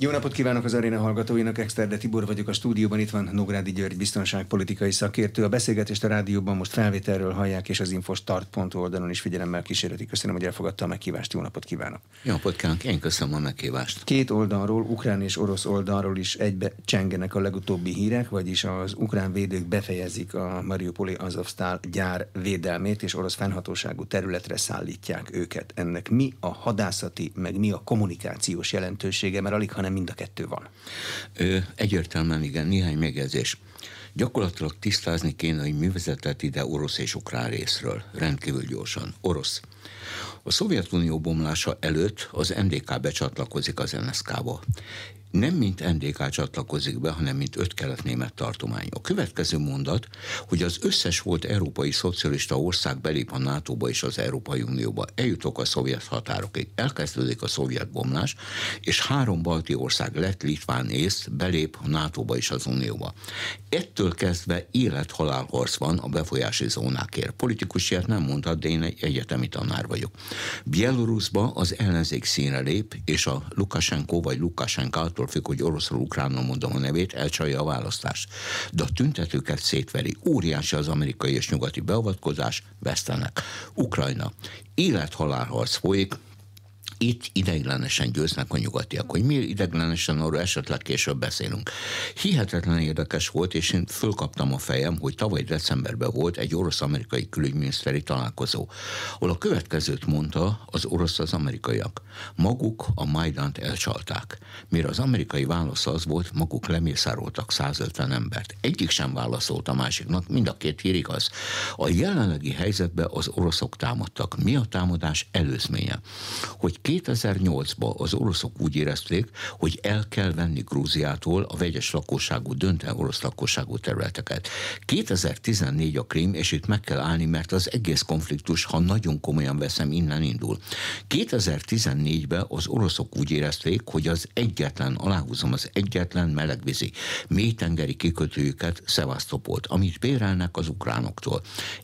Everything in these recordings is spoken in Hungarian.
Jó napot kívánok az aréna hallgatóinak, Exterde Tibor vagyok a stúdióban, itt van Nógrádi György biztonságpolitikai szakértő. A beszélgetést a rádióban most felvételről hallják, és az infostart.hu oldalon is figyelemmel kísérleti. Köszönöm, hogy elfogadta a meghívást. Jó napot kívánok! Jó napot kívánok, én köszönöm a meghívást. Két oldalról, ukrán és orosz oldalról is egybe csengenek a legutóbbi hírek, vagyis az ukrán védők befejezik a Mariupoli Azovstal gyár védelmét, és orosz fennhatóságú területre szállítják őket. Ennek mi a hadászati, meg mi a kommunikációs jelentősége, mert alig, hanem hanem mind a kettő van. Ö, egyértelműen igen, néhány megjegyzés. Gyakorlatilag tisztázni kéne, hogy mi vezetett ide orosz és ukrán részről. Rendkívül gyorsan. Orosz. A Szovjetunió bomlása előtt az NDK becsatlakozik az NSK-ba nem mint NDK csatlakozik be, hanem mint öt kelet-német tartomány. A következő mondat, hogy az összes volt európai szocialista ország belép a NATO-ba és az Európai Unióba. Eljutok a szovjet határokig. Elkezdődik a szovjet bomlás, és három balti ország lett Litván észt belép a NATO-ba és az Unióba. Ettől kezdve élet-halálharc van a befolyási zónákért. Politikus ilyet nem mondhat, de én egy egyetemi tanár vagyok. Bielorusba az ellenzék színre lép, és a Lukashenko vagy Lukashenko attól függ, hogy oroszról, ukránul mondom a nevét, elcsalja a választást. De a tüntetőket szétveri. Óriási az amerikai és nyugati beavatkozás, vesztenek. Ukrajna. Élet-halálharc folyik, itt ideiglenesen győznek a nyugatiak. Hogy miért ideiglenesen, arról esetleg később beszélünk. Hihetetlen érdekes volt, és én fölkaptam a fejem, hogy tavaly decemberben volt egy orosz-amerikai külügyminiszteri találkozó, ahol a következőt mondta az orosz az amerikaiak. Maguk a Majdant elcsalták. Mire az amerikai válasz az volt, maguk lemészároltak 150 embert. Egyik sem válaszolt a másiknak, mind a két hír igaz. A jelenlegi helyzetben az oroszok támadtak. Mi a támadás előzménye? Hogy 2008-ban az oroszok úgy érezték, hogy el kell venni Grúziától a vegyes lakosságú, döntően orosz lakosságú területeket. 2014 a Krím, és itt meg kell állni, mert az egész konfliktus, ha nagyon komolyan veszem, innen indul. 2014-ben az oroszok úgy érezték, hogy az egyetlen, aláhúzom, az egyetlen melegvízi mélytengeri kikötőjüket Szevasztopolt, amit bérelnek az ukránoktól.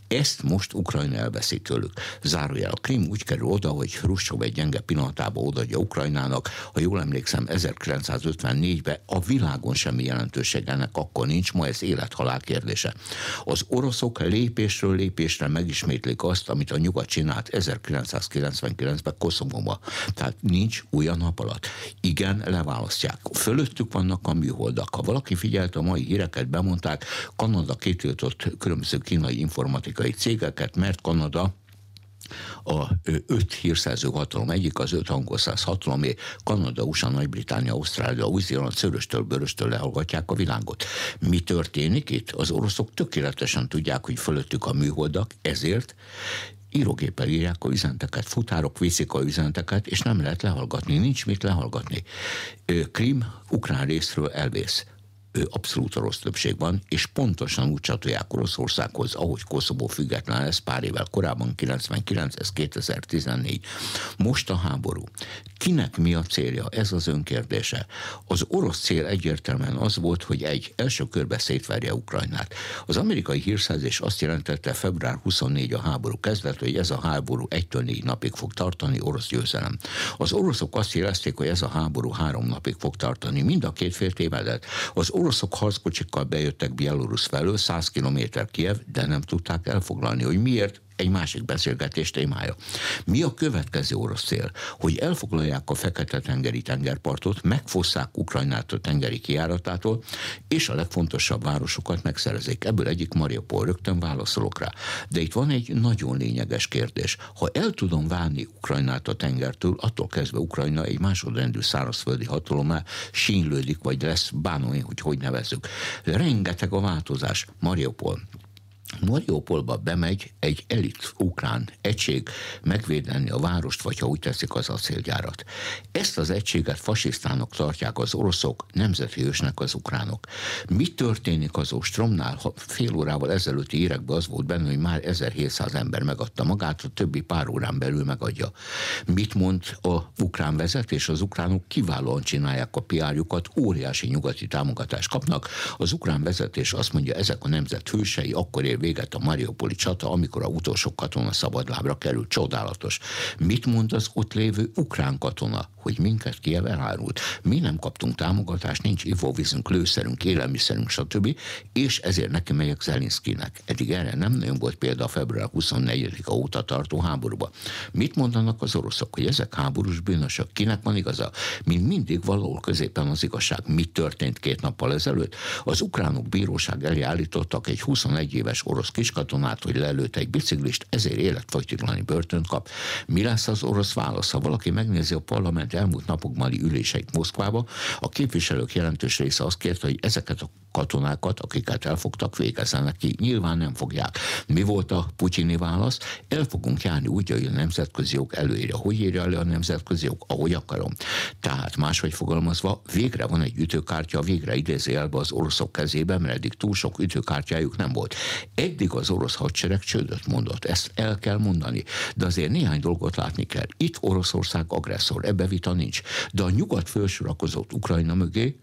Ezt most Ukrajna elveszi tőlük. Zárójel a Krim úgy kerül oda, hogy Hruscsov egy gyenge pillanatában odaadja Ukrajnának. Ha jól emlékszem, 1954-ben a világon semmi jelentőség ennek akkor nincs, ma ez élethalál kérdése. Az oroszok lépésről lépésre megismétlik azt, amit a nyugat csinált 1999-ben Koszovóba. Tehát nincs a nap alatt. Igen, leválasztják. Fölöttük vannak a műholdak. Ha valaki figyelte a mai híreket, bemondták, Kanada kitiltott különböző kínai informatikai cégeket, mert Kanada a öt hírszerző hatalom, egyik az öt angol száz hatalom, ami Kanada, USA, Nagy-Britannia, Ausztrália, Új-Zéland, Szöröstől, Böröstől lehallgatják a világot. Mi történik itt? Az oroszok tökéletesen tudják, hogy fölöttük a műholdak, ezért írógéppel írják a üzeneteket, futárok viszik a üzeneteket, és nem lehet lehallgatni, nincs mit lehallgatni. Krim ukrán részről elvész abszolút rossz többség van, és pontosan úgy csatolják Oroszországhoz, ahogy Koszovó független lesz pár évvel korábban, 99, ez 2014. Most a háború. Kinek mi a célja? Ez az önkérdése. Az orosz cél egyértelműen az volt, hogy egy első körbe szétverje Ukrajnát. Az amerikai hírszerzés azt jelentette február 24 a háború kezdet, hogy ez a háború egytől négy napig fog tartani, orosz győzelem. Az oroszok azt jelezték, hogy ez a háború három napig fog tartani. Mind a két fél tévedett. Az oroszok harckocsikkal bejöttek Bielorus felől, 100 km Kiev, de nem tudták elfoglalni. Hogy miért? Egy másik beszélgetés témája. Mi a következő orosz cél? Hogy elfoglalják a Fekete-tengeri tengerpartot, megfosszák Ukrajnát a tengeri kiáratától, és a legfontosabb városokat megszerezik. Ebből egyik Mariupol, rögtön válaszolok rá. De itt van egy nagyon lényeges kérdés. Ha el tudom válni Ukrajnát a tengertől, attól kezdve Ukrajna egy másodrendű szárazföldi hatalomá sínlődik, vagy lesz bánó, hogy hogy nevezzük. Rengeteg a változás. Mariupol, Mariupolba bemegy egy elit ukrán egység megvédeni a várost, vagy ha úgy teszik az acélgyárat. Ezt az egységet fasisztának tartják az oroszok, nemzeti ősnek az ukránok. Mi történik az Ostromnál? Fél órával ezelőtti érekben az volt benne, hogy már 1700 ember megadta magát, a többi pár órán belül megadja. Mit mond a ukrán vezetés? Az ukránok kiválóan csinálják a piárjukat, óriási nyugati támogatást kapnak. Az ukrán vezetés azt mondja, ezek a nemzet hősei, akkor ér véget a Mariupoli csata, amikor a utolsó katona szabadlábra került. Csodálatos. Mit mond az ott lévő ukrán katona? Hogy minket Kiev elárult. Mi nem kaptunk támogatást, nincs ivóvízünk, lőszerünk, élelmiszerünk, stb. És ezért neki megyek Zelinszkinek. Eddig erre nem nagyon volt példa a február 24-a óta tartó háborúba. Mit mondanak az oroszok, hogy ezek háborús bűnösök? Kinek van igaza? Mint mindig valahol középen az igazság. Mi történt két nappal ezelőtt? Az ukránok bíróság elé állítottak egy 21 éves orosz kiskatonát, hogy lelőtt egy biciklist, ezért életfogytiglani börtönt kap. Mi lesz az orosz válasz? Ha valaki megnézi a parlament elmúlt napokbeli üléseit Moszkvába, a képviselők jelentős része azt kérte, hogy ezeket a katonákat, akiket elfogtak, végezzenek ki. Nyilván nem fogják. Mi volt a putyini válasz? El fogunk járni úgy, hogy a nemzetközi jog előírja. Hogy írja elő a nemzetközi jog? Ahogy akarom. Tehát máshogy fogalmazva, végre van egy ütőkártya, végre idézi elbe az oroszok kezében, mert eddig túl sok ütőkártyájuk nem volt. Eddig az orosz hadsereg csődöt mondott, ezt el kell mondani. De azért néhány dolgot látni kell. Itt Oroszország agresszor, ebbe vita nincs. De a nyugat fölsorakozott Ukrajna mögé,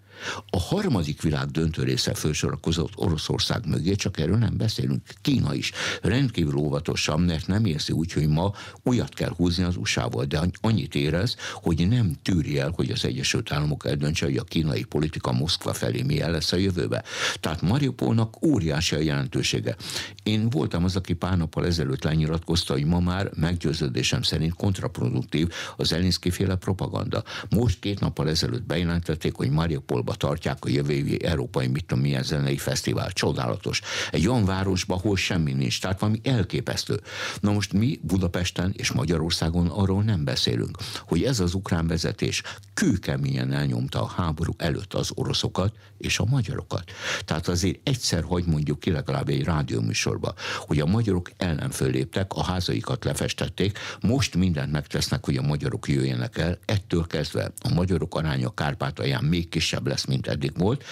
a harmadik világ döntő része felsorakozott Oroszország mögé, csak erről nem beszélünk. Kína is rendkívül óvatosan, mert nem érzi úgy, hogy ma újat kell húzni az USA-val, de annyit érez, hogy nem tűri el, hogy az Egyesült Államok eldöntse, hogy a kínai politika Moszkva felé milyen lesz a jövőbe. Tehát Mariupolnak óriási a jelentősége. Én voltam az, aki pár nappal ezelőtt lenyilatkozta, hogy ma már meggyőződésem szerint kontraproduktív az Elinszki féle propaganda. Most két nappal ezelőtt bejelentették, hogy Mariupolba Moszkvába tartják a jövő Európai mit tudom milyen zenei fesztivál. Csodálatos. Egy olyan városban, ahol semmi nincs. Tehát valami elképesztő. Na most mi Budapesten és Magyarországon arról nem beszélünk, hogy ez az ukrán vezetés kőkeményen elnyomta a háború előtt az oroszokat és a magyarokat. Tehát azért egyszer, hogy mondjuk ki legalább egy rádióműsorba, hogy a magyarok ellen föléptek, a házaikat lefestették, most mindent megtesznek, hogy a magyarok jöjjenek el, ettől kezdve a magyarok aránya Kárpátalján még kisebb lesz, mint eddig volt.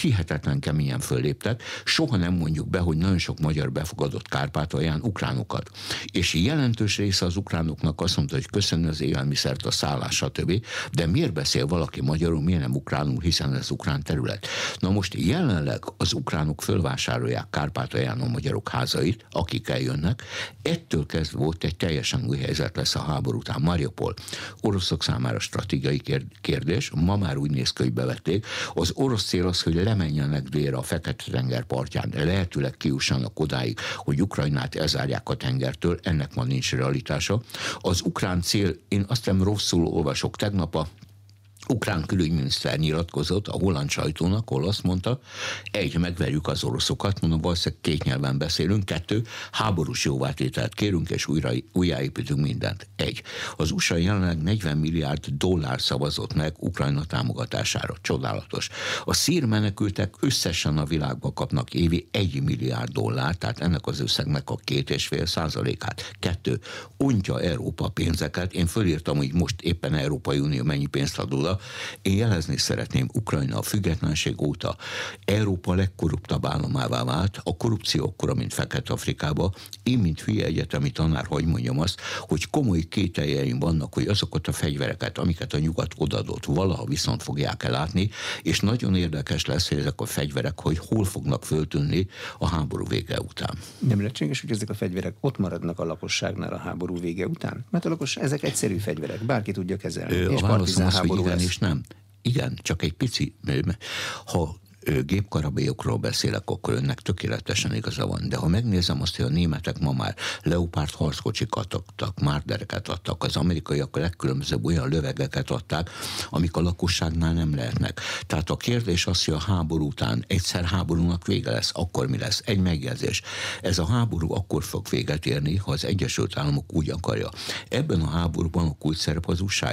Hihetetlen keményen fölléptek. Soha nem mondjuk be, hogy nagyon sok magyar befogadott Kárpátalján ukránokat. És jelentős része az ukránoknak azt mondta, hogy köszönni az élelmiszert, a szállás, stb. De miért beszél valaki magyarul, miért nem ukránul, hiszen ez ukrán terület. Na most jelenleg az ukránok fölvásárolják Kárpátalján a magyarok házait, akik eljönnek. Ettől kezdve volt egy teljesen új helyzet lesz a háború után. Mariupol oroszok számára stratégiai kérdés, ma már úgy néz ki, hogy bevették. Az orosz cél az, hogy lemenjenek délre a Fekete-tenger partján, lehetőleg kiussanak odáig, hogy Ukrajnát elzárják a tengertől, ennek ma nincs realitása. Az ukrán cél, én azt nem rosszul olvasok, tegnap a ukrán külügyminiszter nyilatkozott a holland sajtónak, ahol azt mondta, egy, megverjük az oroszokat, mondom, valószínűleg két nyelven beszélünk, kettő, háborús jóvátételt kérünk, és újra, újjáépítünk mindent. Egy, az USA jelenleg 40 milliárd dollár szavazott meg Ukrajna támogatására. Csodálatos. A szír menekültek összesen a világban kapnak évi egy milliárd dollár, tehát ennek az összegnek a két és fél százalékát. Kettő, ontja Európa pénzeket. Én fölírtam, hogy most éppen Európai Unió mennyi pénzt ad oda, én jelezni szeretném, Ukrajna a függetlenség óta Európa legkorruptabb államává vált, a korrupció akkora, mint Fekete-Afrikába. Én, mint hülye egyetemi tanár, hogy mondjam azt, hogy komoly kételjeim vannak, hogy azokat a fegyvereket, amiket a nyugat odadott, valaha viszont fogják elátni, és nagyon érdekes lesz, hogy ezek a fegyverek, hogy hol fognak föltűnni a háború vége után. Nem lehetséges, hogy ezek a fegyverek ott maradnak a lakosságnál a háború vége után? Mert a lakos, ezek egyszerű fegyverek, bárki tudja kezelni. Ö, és a válaszom az, hogy igen és nem. Igen, csak egy pici, ha gépkarabélyokról beszélek, akkor önnek tökéletesen igaza van. De ha megnézem azt, hogy a németek ma már Leopard harckocsikat adtak, Márdereket adtak, az amerikaiak a legkülönbözőbb olyan lövegeket adták, amik a lakosságnál nem lehetnek. Tehát a kérdés az, hogy a háború után egyszer háborúnak vége lesz, akkor mi lesz? Egy megjegyzés. Ez a háború akkor fog véget érni, ha az Egyesült Államok úgy akarja. Ebben a háborúban a szerep az usa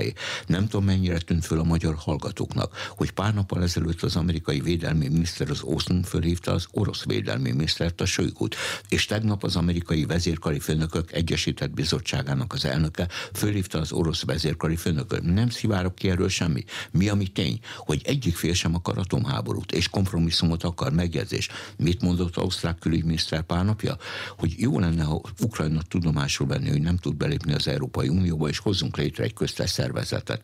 Nem tudom, mennyire tűnt föl a magyar hallgatóknak, hogy pár nappal ezelőtt az amerikai védelmi védelmi miniszter az Austin fölhívta az orosz védelmi minisztert, a Sőgut, és tegnap az amerikai vezérkari főnökök Egyesített Bizottságának az elnöke fölhívta az orosz vezérkari főnököt. Nem szivárok ki erről semmi. Mi, ami tény, hogy egyik fél sem akar atomháborút, és kompromisszumot akar megjegyzés. Mit mondott Ausztrák külügyminiszter pár napja? Hogy jó lenne, ha Ukrajna tudomásul venni, hogy nem tud belépni az Európai Unióba, és hozzunk létre egy köztes szervezetet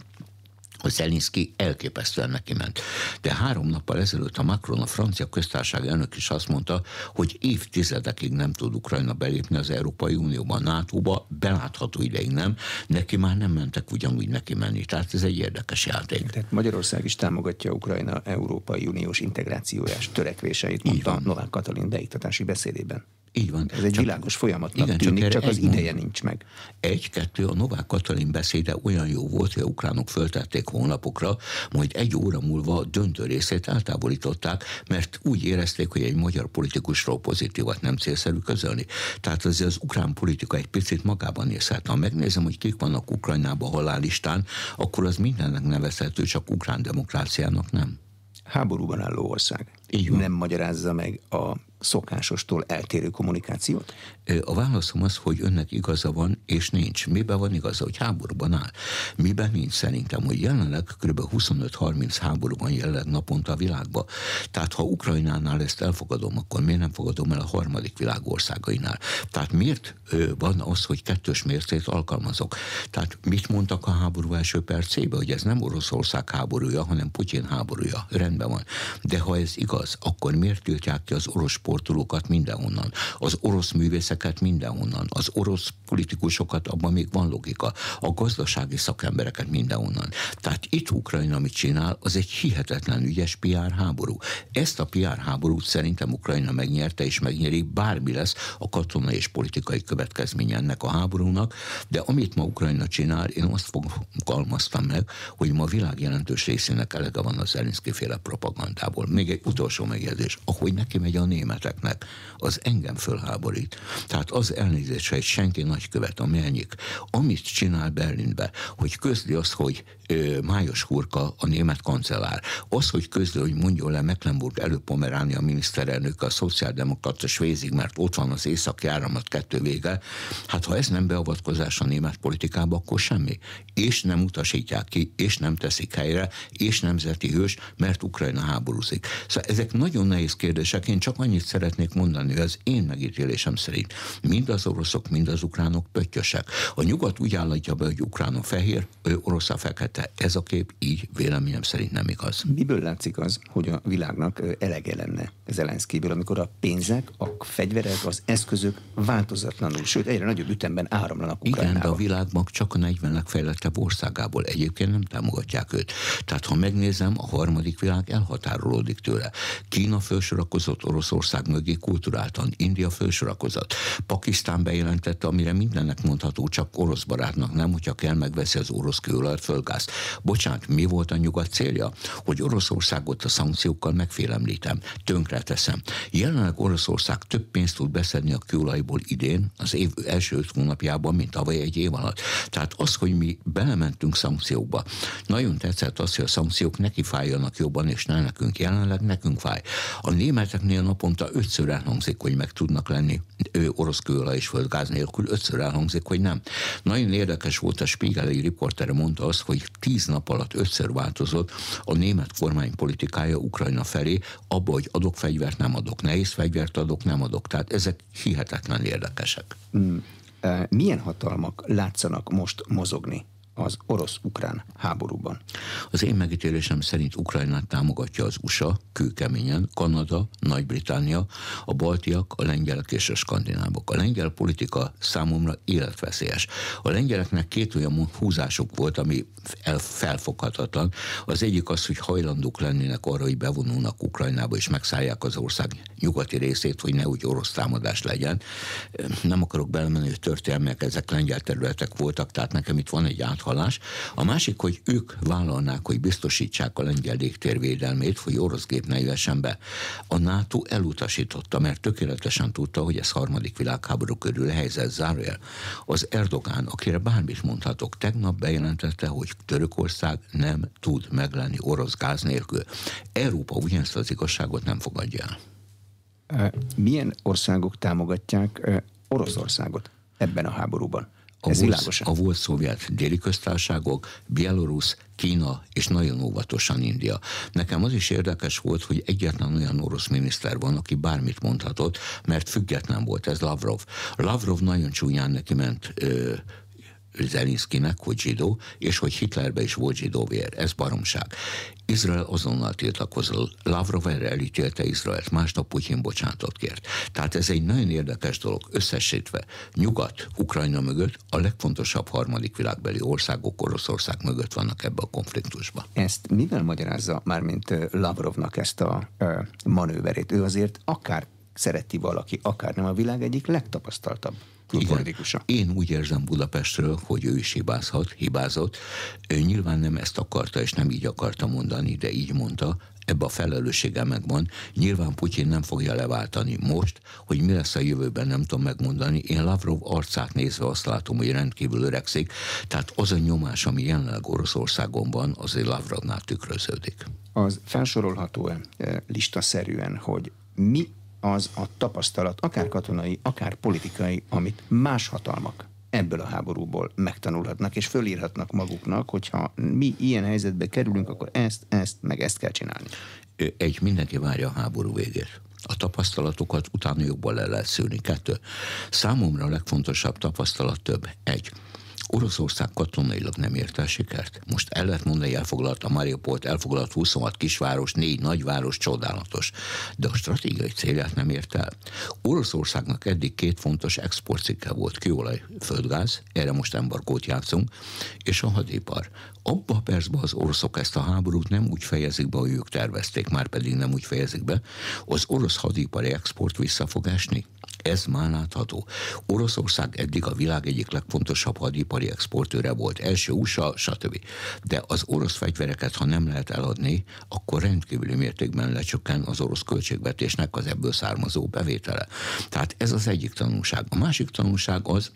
hogy Zelinszky elképesztően neki ment. De három nappal ezelőtt a Macron, a francia köztársaság elnök is azt mondta, hogy évtizedekig nem tud Ukrajna belépni az Európai Unióba, NATO-ba, belátható ideig nem, neki már nem mentek ugyanúgy neki menni. Tehát ez egy érdekes játék. Tehát Magyarország is támogatja Ukrajna Európai Uniós integrációjás törekvéseit, mondta Novák Katalin beiktatási beszédében. Így van. Ez egy csak, világos folyamatnak igen, tűnik, csak, csak az ideje mond, nincs meg. Egy-kettő, a Novák Katalin beszéde olyan jó volt, hogy a ukránok föltették hónapokra, majd egy óra múlva döntő részét eltávolították, mert úgy érezték, hogy egy magyar politikusról pozitívat nem célszerű közölni. Tehát az, az ukrán politika egy picit magában nézhet. Ha megnézem, hogy kik vannak Ukrajnában halálistán, akkor az mindennek nevezhető, csak ukrán demokráciának nem. Háborúban álló ország. Így van. Nem magyarázza meg a szokásostól eltérő kommunikációt? A válaszom az, hogy önnek igaza van, és nincs. Miben van igaza, hogy háborúban áll? Miben nincs szerintem, hogy jelenleg kb. 25-30 háborúban jelenleg naponta a világban. Tehát ha Ukrajnánál ezt elfogadom, akkor miért nem fogadom el a harmadik világ országainál? Tehát miért van az, hogy kettős mércét alkalmazok? Tehát mit mondtak a háború első percében, hogy ez nem Oroszország háborúja, hanem Putyin háborúja. Rendben van. De ha ez igaz, akkor miért tiltják ki az orosz sportolókat mindenhonnan, az orosz művészeket mindenhonnan, az orosz politikusokat, abban még van logika, a gazdasági szakembereket mindenhonnan. Tehát itt Ukrajna mit csinál, az egy hihetetlen ügyes PR háború. Ezt a PR háborút szerintem Ukrajna megnyerte és megnyeri, bármi lesz a katonai és politikai következménye ennek a háborúnak, de amit ma Ukrajna csinál, én azt fogalmaztam meg, hogy ma a világ jelentős részének elege van az Zelenszky féle propagandából. Még egy utolsó megjegyzés, ahogy neki megy a német németeknek, az engem fölháborít. Tehát az elnézése egy senki nagykövet, a Melnyik, amit csinál Berlinbe, hogy közli azt, hogy ö, Májos Hurka a német kancellár, az, hogy közli, hogy mondjon le Mecklenburg előpomeránia miniszterelnök a szociáldemokrata svézig, mert ott van az északi áramlat kettő vége, hát ha ez nem beavatkozás a német politikába, akkor semmi. És nem utasítják ki, és nem teszik helyre, és nemzeti hős, mert Ukrajna háborúzik. Szóval ezek nagyon nehéz kérdések, én csak annyit szeretnék mondani, hogy az én megítélésem szerint mind az oroszok, mind az ukránok pöttyösek. A nyugat úgy állítja be, hogy ukrán a fehér, orosz a fekete. Ez a kép így véleményem szerint nem igaz. Miből látszik az, hogy a világnak elege lenne Zelenszkiből, amikor a pénzek, a fegyverek, az eszközök változatlanul, sőt egyre nagyobb ütemben áramlanak Ukrajnába. Igen, de a világban csak a 40 legfejlettebb országából egyébként nem támogatják őt. Tehát ha megnézem, a harmadik világ elhatárolódik tőle. Kína felsorakozott Oroszország ország mögé kulturáltan. India fősorakozat. Pakisztán bejelentette, amire mindennek mondható, csak orosz barátnak nem, hogyha kell megveszi az orosz kőolajat, földgázt. Bocsánat, mi volt a nyugat célja? Hogy Oroszországot a szankciókkal megfélemlítem, tönkreteszem. Jelenleg Oroszország több pénzt tud beszedni a kőolajból idén, az év első öt hónapjában, mint tavaly egy év alatt. Tehát az, hogy mi belementünk szankciókba, nagyon tetszett az, hogy a szankciók neki fájjanak jobban, és ne nekünk jelenleg nekünk fáj. A németeknél naponta ötször elhangzik, hogy meg tudnak lenni ő orosz kőolaj és földgáz nélkül, ötször elhangzik, hogy nem. Nagyon érdekes volt, a Spiegel riportere mondta azt, hogy tíz nap alatt ötször változott a német kormány politikája Ukrajna felé, abba, hogy adok fegyvert, nem adok, nehéz fegyvert adok, nem adok. Tehát ezek hihetetlen érdekesek. Hmm. Milyen hatalmak látszanak most mozogni az orosz-ukrán háborúban? Az én megítélésem szerint Ukrajnát támogatja az USA, kőkeményen, Kanada, Nagy-Britannia, a baltiak, a lengyelek és a skandinávok. A lengyel politika számomra életveszélyes. A lengyeleknek két olyan húzásuk volt, ami felfoghatatlan. Az egyik az, hogy hajlandók lennének arra, hogy bevonulnak Ukrajnába és megszállják az ország nyugati részét, hogy ne úgy orosz támadás legyen. Nem akarok belemenni, hogy történelmek, ezek lengyel területek voltak, tehát nekem itt van egy át áthalás. A másik, hogy ők vállalnák, hogy biztosítsák a lengyel légtérvédelmét, hogy orosz gép ne jöhessen be. A NATO elutasította, mert tökéletesen tudta, hogy ez harmadik világháború körül helyzet zárójel. Az Erdogán, akire bármit mondhatok, tegnap bejelentette, hogy Törökország nem tud meglenni orosz gáz nélkül. Európa ugyanezt az igazságot nem fogadja el. Milyen országok támogatják Oroszországot ebben a háborúban? A, Ez volt, a volt szovjet déli köztársaságok, Belarus, Kína és nagyon óvatosan India. Nekem az is érdekes volt, hogy egyetlen olyan orosz miniszter van, aki bármit mondhatott, mert független volt ez Lavrov. Lavrov nagyon csúnyán neki ment ö, Zelinszkinek, hogy zsidó, és hogy Hitlerbe is volt zsidó vér. Ez baromság. Izrael azonnal tiltakozott. Lavrov erre elítélte Izraelt, másnap Putyin bocsánatot kért. Tehát ez egy nagyon érdekes dolog. Összesítve, nyugat, Ukrajna mögött a legfontosabb harmadik világbeli országok Oroszország mögött vannak ebbe a konfliktusba. Ezt mivel magyarázza mármint Lavrovnak ezt a manőverét? Ő azért akár szereti valaki, akár nem a világ egyik legtapasztaltabb külpolitikusa. Én úgy érzem Budapestről, hogy ő is hibázhat, hibázott. Ő nyilván nem ezt akarta, és nem így akarta mondani, de így mondta, ebbe a felelőssége megvan. Nyilván Putyin nem fogja leváltani most, hogy mi lesz a jövőben, nem tudom megmondani. Én Lavrov arcát nézve azt látom, hogy rendkívül öregszik, tehát az a nyomás, ami jelenleg Oroszországon van, azért Lavrovnál tükröződik. Az felsorolható-e eh, listaszerűen, hogy mi az a tapasztalat, akár katonai, akár politikai, amit más hatalmak ebből a háborúból megtanulhatnak, és fölírhatnak maguknak, hogyha mi ilyen helyzetbe kerülünk, akkor ezt, ezt, meg ezt kell csinálni. Egy, mindenki várja a háború végét. A tapasztalatokat utána jobban le lehet szűrni. Kettő. Számomra a legfontosabb tapasztalat több. Egy. Oroszország katonailag nem ért el sikert. Most el lehet mondani, elfoglalt a Mariupolt, elfoglalt 26 kisváros, négy nagyváros, csodálatos. De a stratégiai célját nem ért el. Oroszországnak eddig két fontos exportcikke volt, kőolaj, földgáz, erre most embargót játszunk, és a hadipar. Abba a percben az oroszok ezt a háborút nem úgy fejezik be, hogy ők tervezték, már pedig nem úgy fejezik be, az orosz hadipari export vissza fog esni. Ez már látható. Oroszország eddig a világ egyik legfontosabb hadipari exportőre volt, első USA, stb. De az orosz fegyvereket, ha nem lehet eladni, akkor rendkívüli mértékben lecsökken az orosz költségvetésnek az ebből származó bevétele. Tehát ez az egyik tanulság. A másik tanulság az,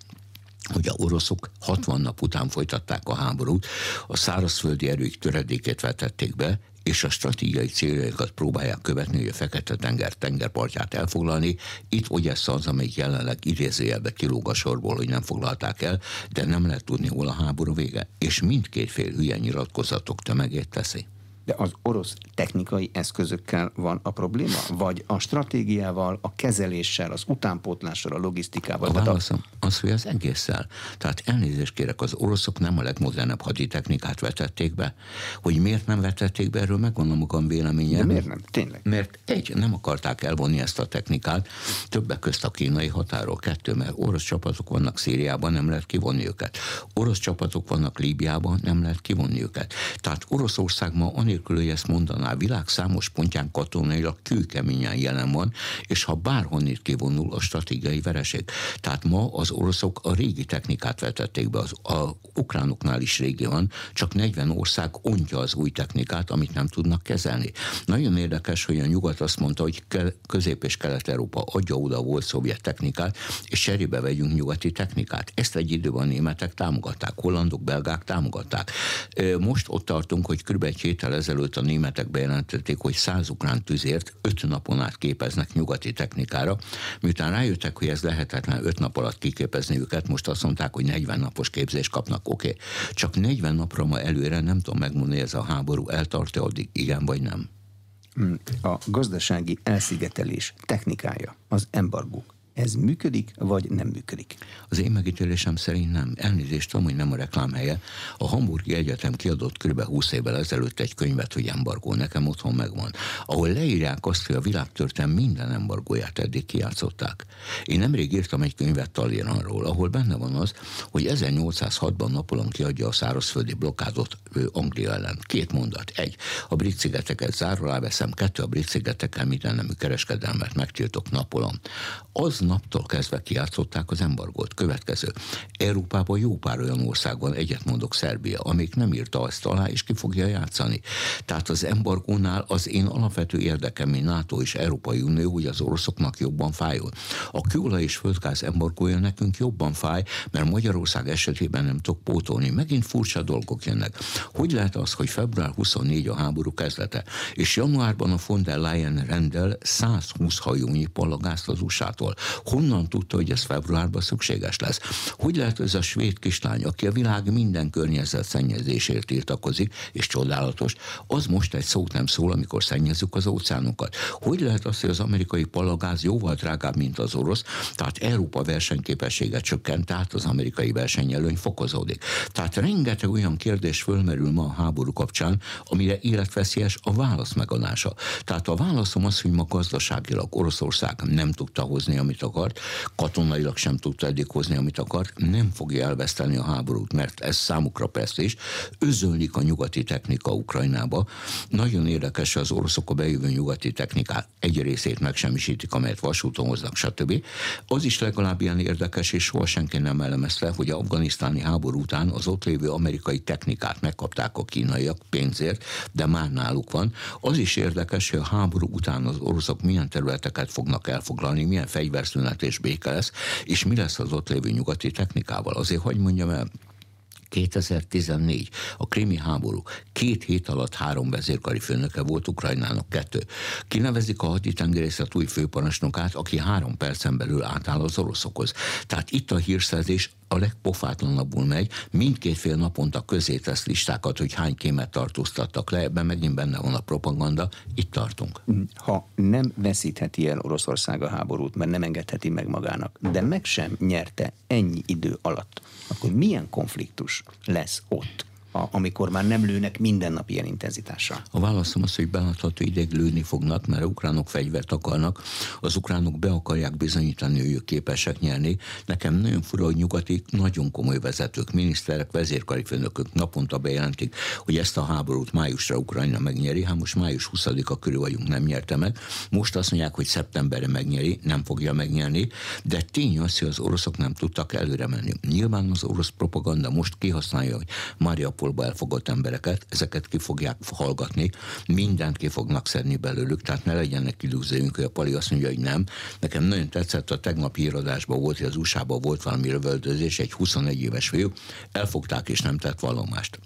hogy a oroszok 60 nap után folytatták a háborút, a szárazföldi erők töredékét vetették be, és a stratégiai céljaikat próbálják követni, hogy a Fekete-tenger tengerpartját elfoglalni. Itt Ogyessa az, amelyik jelenleg idézőjelbe kilóg a sorból, hogy nem foglalták el, de nem lehet tudni, hol a háború vége. És mindkét fél hülye nyilatkozatok tömegét teszi. De az orosz technikai eszközökkel van a probléma? Vagy a stratégiával, a kezeléssel, az utánpótlással, a logisztikával? A válaszom az, hogy az egésszel. Tehát elnézést kérek, az oroszok nem a legmodernebb haditechnikát vetették be. Hogy miért nem vetették be, erről megvan a magam véleményem. De miért nem? Tényleg? Mert egy, nem akarták elvonni ezt a technikát, többek közt a kínai határól, kettő, mert orosz csapatok vannak Szíriában, nem lehet kivonni őket. Orosz csapatok vannak Líbiában, nem lehet kivonni őket. Tehát Oroszország ma anélkül, hogy ezt mondaná, világ számos pontján katonailag kőkeményen jelen van, és ha bárhonnét kivonul a stratégiai vereség. Tehát ma az oroszok a régi technikát vetették be, az, a ukránoknál is régi van, csak 40 ország ontja az új technikát, amit nem tudnak kezelni. Nagyon érdekes, hogy a nyugat azt mondta, hogy Közép- és Kelet-Európa adja oda volt szovjet technikát, és cserébe vegyünk nyugati technikát. Ezt egy időben a németek támogatták, hollandok, belgák támogatták. Most ott tartunk, hogy kb. egy héttel ezelőtt a németek bejelentették, hogy száz ukrán tüzért öt napon át képeznek nyugati technikára, miután rájöttek, hogy ez lehetetlen öt nap alatt kiképezni őket, most azt mondták, hogy 40 napos képzést kapnak, oké. Okay. Csak 40 napra ma előre nem tudom megmondani, ez a háború eltartja addig, igen vagy nem. Hmm. A gazdasági elszigetelés technikája, az embargók, ez működik, vagy nem működik? Az én megítélésem szerint nem. Elnézést hogy nem a reklám helye. A Hamburgi Egyetem kiadott kb. 20 évvel ezelőtt egy könyvet, hogy embargó, nekem otthon megvan, ahol leírják azt, hogy a világtörténelem minden embargóját eddig kijátszották. Én nemrég írtam egy könyvet Tallinnról, ahol benne van az, hogy 1806-ban Napolon kiadja a szárazföldi blokkádot Anglia ellen. Két mondat. Egy, a brit szigeteket zárva veszem, kettő, a brit szigetekkel minden nemű kereskedelmet megtiltok Napolon. Az naptól kezdve kiátszották az embargót. Következő. Európában jó pár olyan ország van, egyet mondok Szerbia, amik nem írta azt alá, és ki fogja játszani. Tehát az embargónál az én alapvető érdekem, mint NATO és Európai Unió, hogy az oroszoknak jobban fájol. A kőolaj és földgáz embargója nekünk jobban fáj, mert Magyarország esetében nem tudok pótolni. Megint furcsa dolgok jönnek. Hogy lehet az, hogy február 24 a háború kezdete, és januárban a von der Leyen rendel 120 hajónyi palagázt az USA-tól? Honnan tudta, hogy ez februárban szükséges lesz? Hogy lehet ez a svéd kislány, aki a világ minden környezet szennyezésért tiltakozik, és csodálatos, az most egy szót nem szól, amikor szennyezzük az óceánokat. Hogy lehet az, hogy az amerikai palagáz jóval drágább, mint az orosz, tehát Európa versenyképessége csökkent, tehát az amerikai versenyelőny fokozódik. Tehát rengeteg olyan kérdés fölmerül ma a háború kapcsán, amire életveszélyes a válasz megadása. Tehát a válaszom az, hogy ma gazdaságilag Oroszország nem tudta hozni, amit akart, katonailag sem tudta eddig hozni, amit akart, nem fogja elveszteni a háborút, mert ez számukra persze is, özönlik a nyugati technika Ukrajnába. Nagyon érdekes az oroszok a bejövő nyugati technikát egy részét megsemmisítik, amelyet vasúton hoznak, stb. Az is legalább ilyen érdekes, és soha senki nem elemezte, hogy a afganisztáni háború után az ott lévő amerikai technikát megkapták a kínaiak pénzért, de már náluk van. Az is érdekes, hogy a háború után az oroszok milyen területeket fognak elfoglalni, milyen fegyverszünet és béke lesz, és mi lesz az ott lévő nyugati technikával. Azért, hogy mondjam el, 2014, a krimi háború, két hét alatt három vezérkari főnöke volt Ukrajnának, kettő. Kinevezik a haditengerészet új főparancsnokát, aki három percen belül átáll az oroszokhoz. Tehát itt a hírszerzés a legpofátlanabbul megy, mindkét fél naponta közé tesz listákat, hogy hány kémet tartóztattak le, ebben megint benne van a propaganda, itt tartunk. Ha nem veszítheti el Oroszország a háborút, mert nem engedheti meg magának, de meg sem nyerte ennyi idő alatt, akkor milyen konfliktus lesz ott? A, amikor már nem lőnek minden nap ilyen intenzitással? A válaszom az, hogy belátható ideig lőni fognak, mert a ukránok fegyvert akarnak, az ukránok be akarják bizonyítani, hogy ők képesek nyerni. Nekem nagyon fura, hogy nyugati nagyon komoly vezetők, miniszterek, vezérkari főnökök naponta bejelentik, hogy ezt a háborút májusra Ukrajna megnyeri, hát most május 20-a körül vagyunk, nem nyerte meg. Most azt mondják, hogy szeptemberre megnyeri, nem fogja megnyerni, de tény az, hogy az oroszok nem tudtak előre menni. Nyilván az orosz propaganda most kihasználja, hogy Mariupol távolba elfogott embereket, ezeket ki fogják hallgatni, mindent ki fognak szedni belőlük, tehát ne legyenek illúzióink, hogy a Pali azt mondja, hogy nem. Nekem nagyon tetszett, a tegnapi irodásban volt, hogy az USA-ban volt valami lövöldözés, egy 21 éves fiú, elfogták és nem tett vallomást.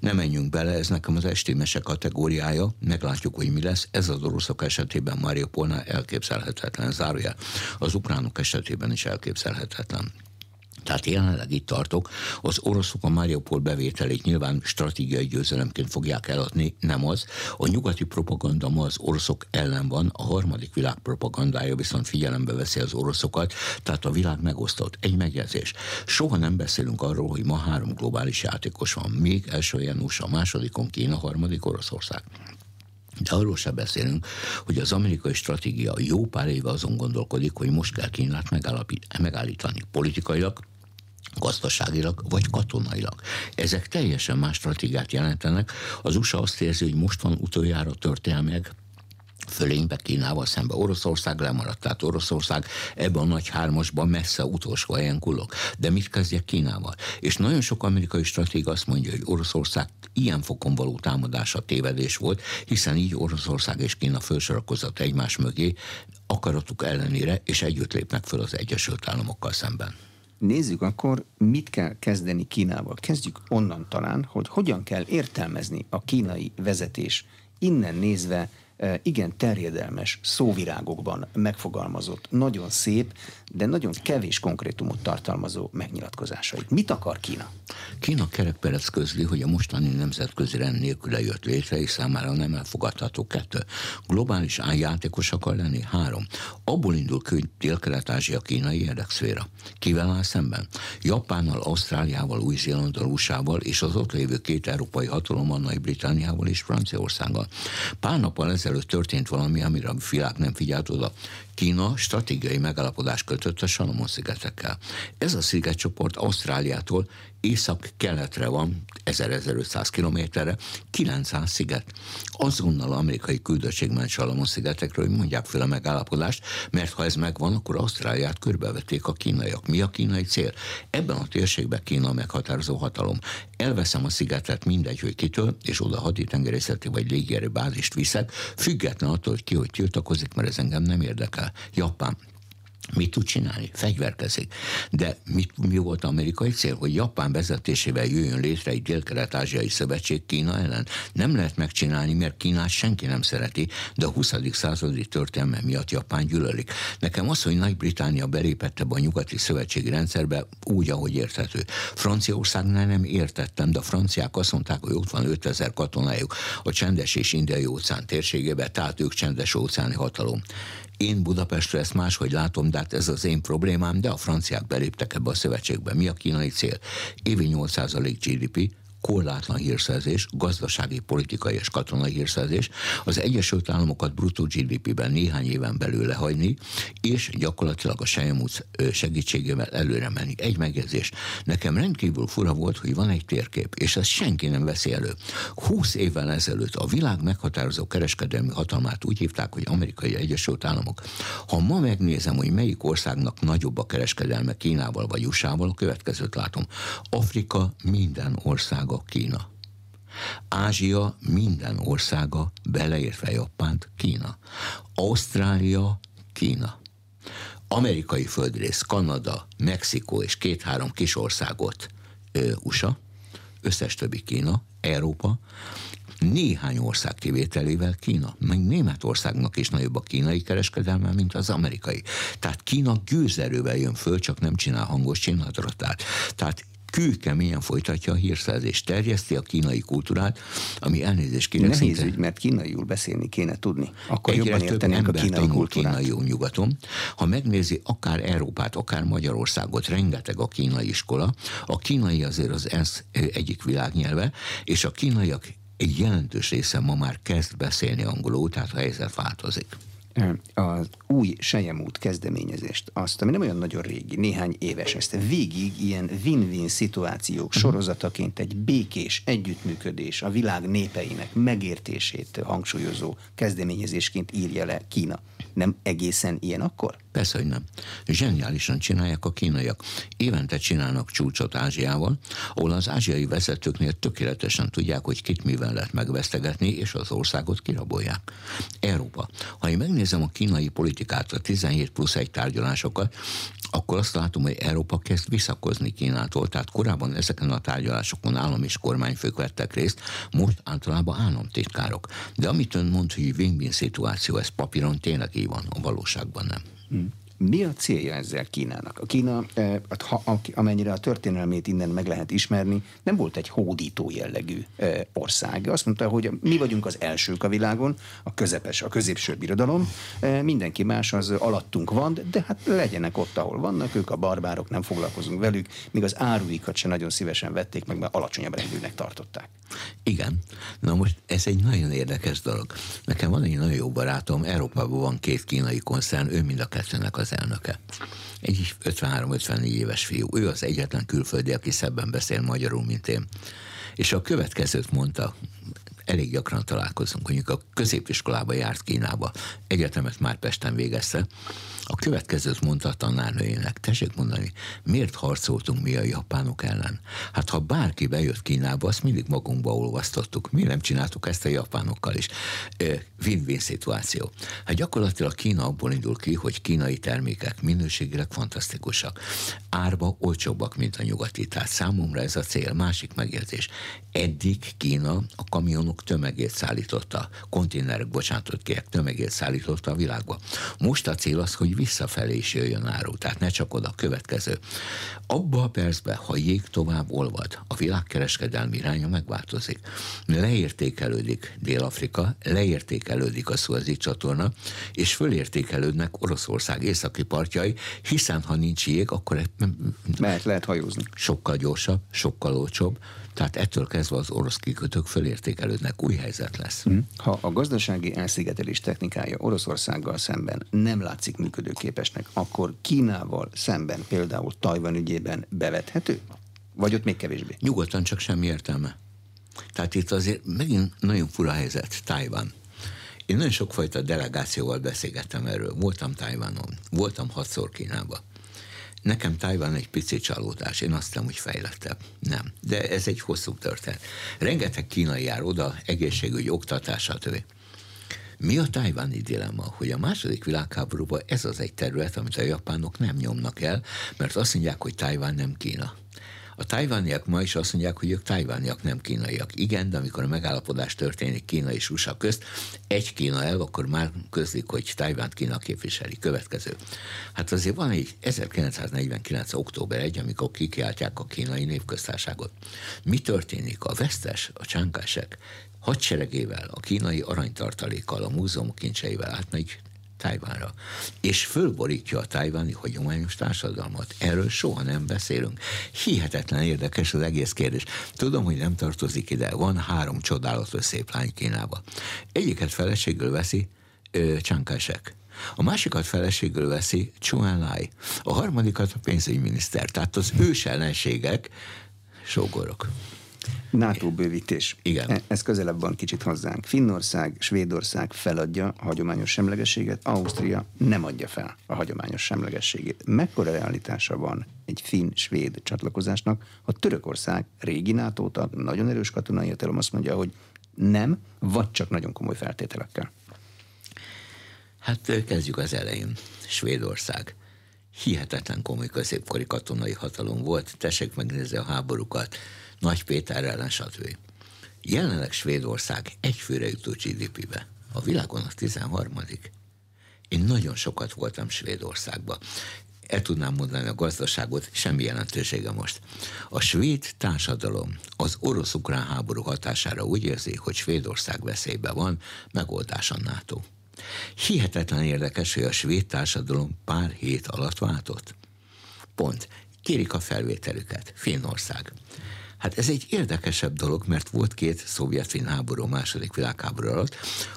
Nem menjünk bele, ez nekem az esti mese kategóriája, meglátjuk, hogy mi lesz. Ez az oroszok esetében Mariupolnál elképzelhetetlen, zárójel. Az ukránok esetében is elképzelhetetlen. Tehát jelenleg itt tartok, az oroszok a Mariupol bevételét nyilván stratégiai győzelemként fogják eladni, nem az. A nyugati propaganda ma az oroszok ellen van, a harmadik világ propagandája viszont figyelembe veszi az oroszokat, tehát a világ megosztott. Egy megjegyzés. Soha nem beszélünk arról, hogy ma három globális játékos van. Még első Janus, a másodikon Kína, harmadik Oroszország. De arról sem beszélünk, hogy az amerikai stratégia jó pár éve azon gondolkodik, hogy most kell Kínát megállítani politikailag, gazdaságilag vagy katonailag. Ezek teljesen más stratégiát jelentenek. Az USA azt érzi, hogy most van utoljára történelmek fölénybe Kínával szembe. Oroszország lemaradt, tehát Oroszország ebben a nagy hármasban messze utolsó helyen kullog. De mit kezdjek Kínával? És nagyon sok amerikai stratég azt mondja, hogy Oroszország ilyen fokon való támadása tévedés volt, hiszen így Oroszország és Kína felsorakozott egymás mögé, akaratuk ellenére, és együtt lépnek föl az Egyesült Államokkal szemben. Nézzük akkor, mit kell kezdeni Kínával. Kezdjük onnan talán, hogy hogyan kell értelmezni a kínai vezetés innen nézve igen terjedelmes szóvirágokban megfogalmazott, nagyon szép, de nagyon kevés konkrétumot tartalmazó megnyilatkozásait. Mit akar Kína? Kína kerekperec közli, hogy a mostani nemzetközi rend nélküle jött létre, és számára nem elfogadható kettő. Globális játékos akar lenni három. Abból indul hogy Dél-Kelet-Ázsia kínai érdekszféra. Kivel áll szemben? Japánnal, Ausztráliával, Új-Zélanddal, usa és az ott lévő két európai hatalommal, Nagy-Britániával és Franciaországgal. Pár nappal ezelőtt történt valami, amire a világ nem figyelt oda. Kína stratégiai megállapodás kötött a Salomon-szigetekkel. Ez a szigetcsoport Ausztráliától észak-keletre van, 1500 kilométerre, 900 sziget. Azonnal amerikai küldöttség ment Salomon-szigetekről, hogy mondják fel a megállapodást, mert ha ez megvan, akkor Ausztráliát körbevették a kínaiak. Mi a kínai cél? Ebben a térségben Kína meghatározó hatalom. Elveszem a szigetet mindegy, hogy kitől, és oda haditengerészeti vagy légierő bázist viszek, független attól, hogy ki hogy tiltakozik, mert ez engem nem érdekel. Japán Mit tud csinálni? Fegyverkezik. De mit, mi volt amerikai cél? Hogy Japán vezetésével jöjjön létre egy dél-kelet-ázsiai szövetség Kína ellen? Nem lehet megcsinálni, mert Kínát senki nem szereti, de a 20. századi történelme miatt Japán gyűlölik. Nekem az, hogy Nagy-Britannia belépett ebbe a nyugati szövetségi rendszerbe úgy, ahogy érthető. Franciaországnál nem értettem, de a franciák azt mondták, hogy ott van 5000 katonájuk a csendes és indiai óceán térségében, tehát ők csendes óceáni hatalom. Én Budapestre ezt máshogy látom, de hát ez az én problémám, de a franciák beléptek ebbe a szövetségbe. Mi a kínai cél? Évi 8% GDP, korlátlan hírszerzés, gazdasági, politikai és katonai hírszerzés, az Egyesült Államokat bruttó GDP-ben néhány éven belül lehagyni, és gyakorlatilag a Sejemúc segítségével előre menni. Egy megjegyzés. Nekem rendkívül fura volt, hogy van egy térkép, és ezt senki nem veszi elő. 20 évvel ezelőtt a világ meghatározó kereskedelmi hatalmát úgy hívták, hogy Amerikai Egyesült Államok. Ha ma megnézem, hogy melyik országnak nagyobb a kereskedelme Kínával vagy USA-val, a következőt látom. Afrika minden országa országa Kína. Ázsia minden országa, beleértve Japánt, Kína. Ausztrália, Kína. Amerikai földrész, Kanada, Mexikó és két-három kis országot USA, összes többi Kína, Európa, néhány ország kivételével Kína, meg Németországnak is nagyobb a kínai kereskedelme, mint az amerikai. Tehát Kína gőzerővel jön föl, csak nem csinál hangos csinadratát. Tehát kőkeményen folytatja a hírszerzést, terjeszti a kínai kultúrát, ami elnézést kérek. Nehéz szinte... ügy, mert kínaiul beszélni kéne tudni. Akkor Egyre jobban értenénk a kínai kultúrát. Kínai nyugaton. Ha megnézi akár Európát, akár Magyarországot, rengeteg a kínai iskola. A kínai azért az ENSZ egyik világnyelve, és a kínaiak egy jelentős része ma már kezd beszélni angolul, tehát a helyzet változik az új Sejemút kezdeményezést, azt, ami nem olyan nagyon régi, néhány éves, ezt végig ilyen win-win szituációk uh-huh. sorozataként egy békés együttműködés a világ népeinek megértését hangsúlyozó kezdeményezésként írja le Kína. Nem egészen ilyen akkor? Persze, hogy nem. Zseniálisan csinálják a kínaiak. Évente csinálnak csúcsot Ázsiával, ahol az ázsiai vezetőknél tökéletesen tudják, hogy kit mivel lehet megvesztegetni, és az országot kirabolják. Európa. Ha én megnézem a kínai politikát, a 17 plusz egy tárgyalásokat, akkor azt látom, hogy Európa kezd visszakozni Kínától. Tehát korábban ezeken a tárgyalásokon állam és kormányfők vettek részt, most általában államtitkárok. De amit ön mond, hogy win-win szituáció, ez papíron tényleg így van, a valóságban nem. Hmm. Mi a célja ezzel Kínának? A Kína, eh, ha, amennyire a történelmét innen meg lehet ismerni, nem volt egy hódító jellegű eh, ország. Azt mondta, hogy mi vagyunk az elsők a világon, a közepes, a középső birodalom, eh, mindenki más az alattunk van, de hát legyenek ott, ahol vannak, ők a barbárok, nem foglalkozunk velük, míg az áruikat se nagyon szívesen vették meg, mert alacsonyabb rendűnek tartották. Igen. Na most ez egy nagyon érdekes dolog. Nekem van egy nagyon jó barátom, Európában van két kínai koncern, ő mind a kettőnek az elnöke. Egy 53-54 éves fiú. Ő az egyetlen külföldi, aki szebben beszél magyarul, mint én. És a következőt mondta, elég gyakran találkozunk, mondjuk a középiskolába járt Kínába, egyetemet már Pesten végezte, a következőt mondta a tanárnőjének, tessék mondani, miért harcoltunk mi a japánok ellen? Hát ha bárki bejött Kínába, azt mindig magunkba olvasztottuk. Mi nem csináltuk ezt a japánokkal is? Win-win szituáció. Hát gyakorlatilag Kína abból indul ki, hogy kínai termékek minőségileg fantasztikusak. Árba olcsóbbak, mint a nyugati. Tehát számomra ez a cél. Másik megjegyzés. Eddig Kína a kamionok tömegét szállította, konténerek, bocsánatot kérek, tömegét szállította a világba. Most a cél az, hogy visszafelé is jöjjön áru, tehát ne csak oda következő. Abba a percben, ha jég tovább olvad, a világkereskedelmi iránya megváltozik. Leértékelődik Dél-Afrika, leértékelődik a Szuazi csatorna, és fölértékelődnek Oroszország északi partjai, hiszen ha nincs jég, akkor... Mert lehet hajózni. Sokkal gyorsabb, sokkal olcsóbb, tehát ettől kezdve az orosz kikötők fölértékelődnek, új helyzet lesz. Mhm. Ha a gazdasági elszigetelés technikája Oroszországgal szemben nem látszik működőképesnek, akkor Kínával szemben például Tajvan ügyében bevethető? Vagy ott még kevésbé? Nyugodtan csak semmi értelme. Tehát itt azért megint nagyon fura helyzet, Tajvan. Én nagyon sokfajta delegációval beszélgettem erről. Voltam Tajvanon, voltam hatszor Kínában. Nekem Tajvan egy pici csalódás, én azt hiszem, hogy fejlettebb. Nem, de ez egy hosszú történet. Rengeteg kínai jár oda, egészségügy, oktatás, stb. Mi a tájváni dilemma? Hogy a második világháborúban ez az egy terület, amit a japánok nem nyomnak el, mert azt mondják, hogy Tájván nem Kína. A tajvániak ma is azt mondják, hogy ők tajvániak, nem kínaiak. Igen, de amikor a megállapodás történik Kína és USA közt, egy Kína el, akkor már közlik, hogy Tajvánt Kína képviseli. Következő. Hát azért van egy 1949. október 1, amikor kikiáltják a kínai népköztárságot. Mi történik? A vesztes, a csánkásek hadseregével, a kínai aranytartalékkal, a múzeum kincseivel átmegy Tájvánra, és fölborítja a tájváni hagyományos társadalmat. Erről soha nem beszélünk. Hihetetlen érdekes az egész kérdés. Tudom, hogy nem tartozik ide. Van három csodálatos szép lány Kínába. Egyiket feleségül veszi Csánkásek. A másikat feleségül veszi Chuan Lai. A harmadikat a pénzügyminiszter. Tehát az ős ellenségek sógorok. NATO bővítés. Igen. E, ez közelebb van kicsit hozzánk. Finnország, Svédország feladja a hagyományos semlegességet, Ausztria nem adja fel a hagyományos semlegességét. Mekkora realitása van egy finn-svéd csatlakozásnak, ha Törökország régi NATO tag, nagyon erős katonai értelem azt mondja, hogy nem, vagy csak nagyon komoly feltételekkel. Hát kezdjük az elején. Svédország hihetetlen komoly középkori katonai hatalom volt. Tessék megnézni a háborúkat nagy Péter ellen, stb. Jelenleg Svédország egyfőre jutó GDP-be. A világon a 13. Én nagyon sokat voltam Svédországban. El tudnám mondani a gazdaságot, semmi jelentősége most. A svéd társadalom az orosz-ukrán háború hatására úgy érzi, hogy Svédország veszélybe van, megoldás a NATO. Hihetetlen érdekes, hogy a svéd társadalom pár hét alatt váltott. Pont. Kérik a felvételüket. Finnország. Hát ez egy érdekesebb dolog, mert volt két szovjet-finn háború második világháború alatt,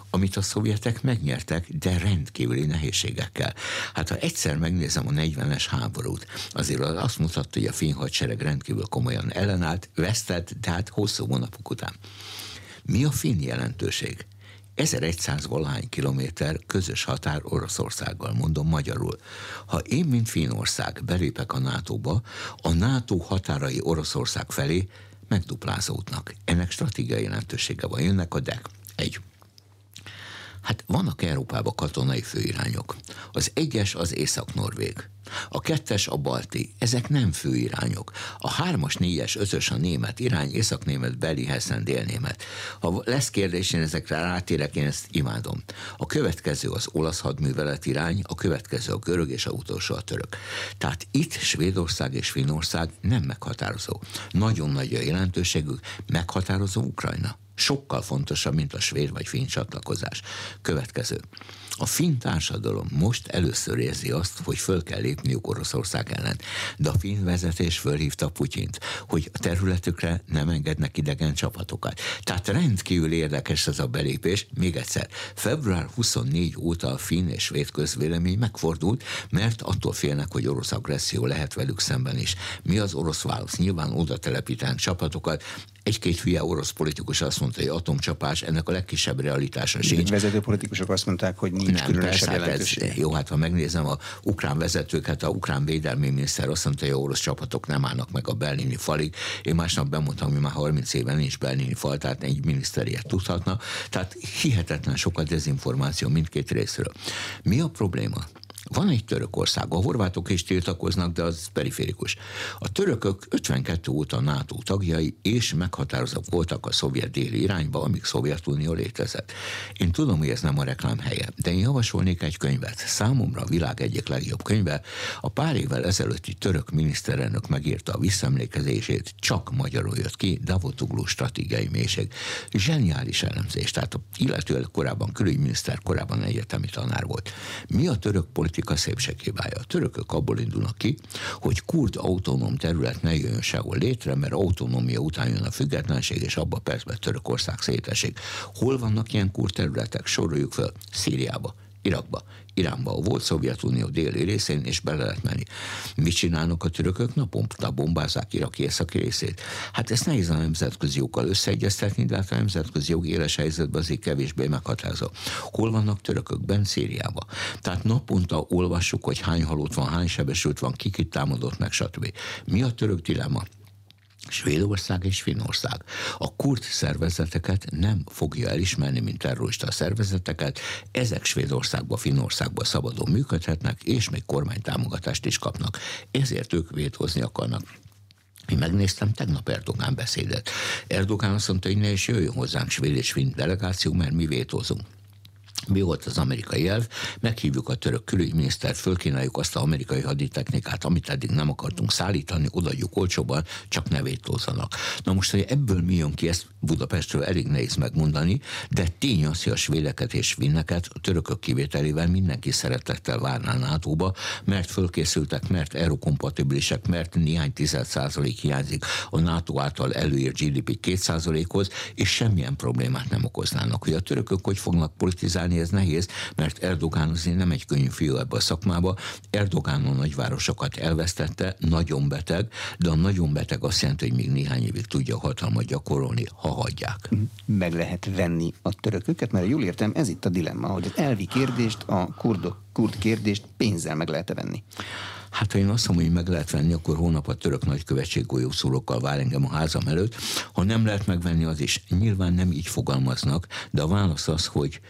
amit a szovjetek megnyertek, de rendkívüli nehézségekkel. Hát ha egyszer megnézem a 40-es háborút, azért az azt mutatta, hogy a finn hadsereg rendkívül komolyan ellenállt, vesztett, de hát hosszú hónapok után. Mi a finn jelentőség? 1100 valahány kilométer közös határ Oroszországgal, mondom magyarul. Ha én, mint Finnország belépek a NATO-ba, a NATO határai Oroszország felé megduplázódnak. Ennek stratégiai jelentősége van. Jönnek a DEK. Egy. Hát vannak Európában katonai főirányok. Az egyes az Észak-Norvég. A kettes a balti, ezek nem főirányok. A hármas, négyes, ötös a német irány, észak-német, beli, hessen, délnémet. Ha lesz kérdés, én ezekre rátérek, én ezt imádom. A következő az olasz hadművelet irány, a következő a görög, és a utolsó a török. Tehát itt Svédország és Finnország nem meghatározó. Nagyon nagy a jelentőségük, meghatározó Ukrajna sokkal fontosabb, mint a svéd vagy finn csatlakozás. Következő. A finn társadalom most először érzi azt, hogy föl kell lépniük Oroszország ellen. De a finn vezetés fölhívta Putyint, hogy a területükre nem engednek idegen csapatokat. Tehát rendkívül érdekes ez a belépés. Még egyszer, február 24 óta a finn és svéd közvélemény megfordult, mert attól félnek, hogy orosz agresszió lehet velük szemben is. Mi az orosz válasz? Nyilván oda telepítenek csapatokat, egy-két hülye orosz politikus azt mondta, hogy atomcsapás, ennek a legkisebb realitása sincs. Vezető politikusok azt mondták, hogy nincs nem, különösebb persze, ez, Jó, hát ha megnézem a ukrán vezetőket, a ukrán védelmi miniszter azt mondta, hogy a orosz csapatok nem állnak meg a berlini falig. Én másnap bemondtam, hogy már 30 éven nincs berlini fal, tehát egy miniszter ilyet tudhatna. Tehát hihetetlen sok a dezinformáció mindkét részről. Mi a probléma? Van egy Törökország, a horvátok is tiltakoznak, de az periférikus. A törökök 52 óta NATO tagjai, és meghatározók voltak a szovjet déli irányba, amíg Szovjetunió létezett. Én tudom, hogy ez nem a reklám helye, de én javasolnék egy könyvet. Számomra a világ egyik legjobb könyve. A pár évvel ezelőtti török miniszterelnök megírta a visszaemlékezését, csak magyarul jött ki, Davutoglu stratégiai mélység. Zseniális elemzés, tehát illetőleg korábban külügyminiszter, korábban egyetemi tanár volt. Mi a török politika politika szépséghibája. A törökök abból indulnak ki, hogy kurd autonóm terület ne jöjjön sehol létre, mert autonómia után jön a függetlenség, és abba percben Törökország szétesik. Hol vannak ilyen kurd területek? Soroljuk fel. Szíriába, Irakba, Iránba, a volt Szovjetunió déli részén, és bele lehet menni. Mit csinálnak a törökök? Naponta bombázzák Irak északi részét. Hát ezt nehéz a nemzetközi joggal összeegyeztetni, de hát a nemzetközi jog éles helyzetben azért kevésbé meghatározó. Hol vannak törökök? Ben Szíriába. Tehát naponta olvassuk, hogy hány halott van, hány sebesült van, kikit támadott meg, stb. Mi a török dilemma? Svédország és Finnország. A kurt szervezeteket nem fogja elismerni, mint terrorista szervezeteket, ezek Svédországba, Finnországba szabadon működhetnek, és még kormánytámogatást is kapnak. Ezért ők vétózni akarnak. Mi megnéztem tegnap Erdogán beszédet. Erdogán azt mondta, hogy ne is jöjjön hozzánk svéd és finn delegáció, mert mi vétózunk mi volt az amerikai elv, meghívjuk a török külügyminisztert, fölkínáljuk azt az amerikai haditechnikát, amit eddig nem akartunk szállítani, odaadjuk olcsóban, csak ne vétózzanak. Na most, hogy ebből mi jön ki, ezt Budapestről elég nehéz megmondani, de tény az, hogy a svédeket és vinneket a törökök kivételével mindenki szeretettel várná nato mert fölkészültek, mert eurokompatibilisek, mert néhány tized százalék hiányzik a NATO által előírt GDP 2 százalékhoz, és semmilyen problémát nem okoznának. Hogy a törökök hogy fognak politizálni, ez nehéz, mert Erdogán azért nem egy könnyű fiú ebbe a szakmába. Erdogán a nagyvárosokat elvesztette, nagyon beteg, de a nagyon beteg azt jelenti, hogy még néhány évig tudja a hatalmat gyakorolni, ha hagyják. Meg lehet venni a törököket, mert jól értem, ez itt a dilemma, hogy az elvi kérdést, a kurdok, kurd kérdést pénzzel meg lehet venni. Hát ha én azt mondom, hogy meg lehet venni, akkor hónap a török nagykövetség golyószólókkal vár engem a házam előtt. Ha nem lehet megvenni, az is nyilván nem így fogalmaznak, de a válasz az, hogy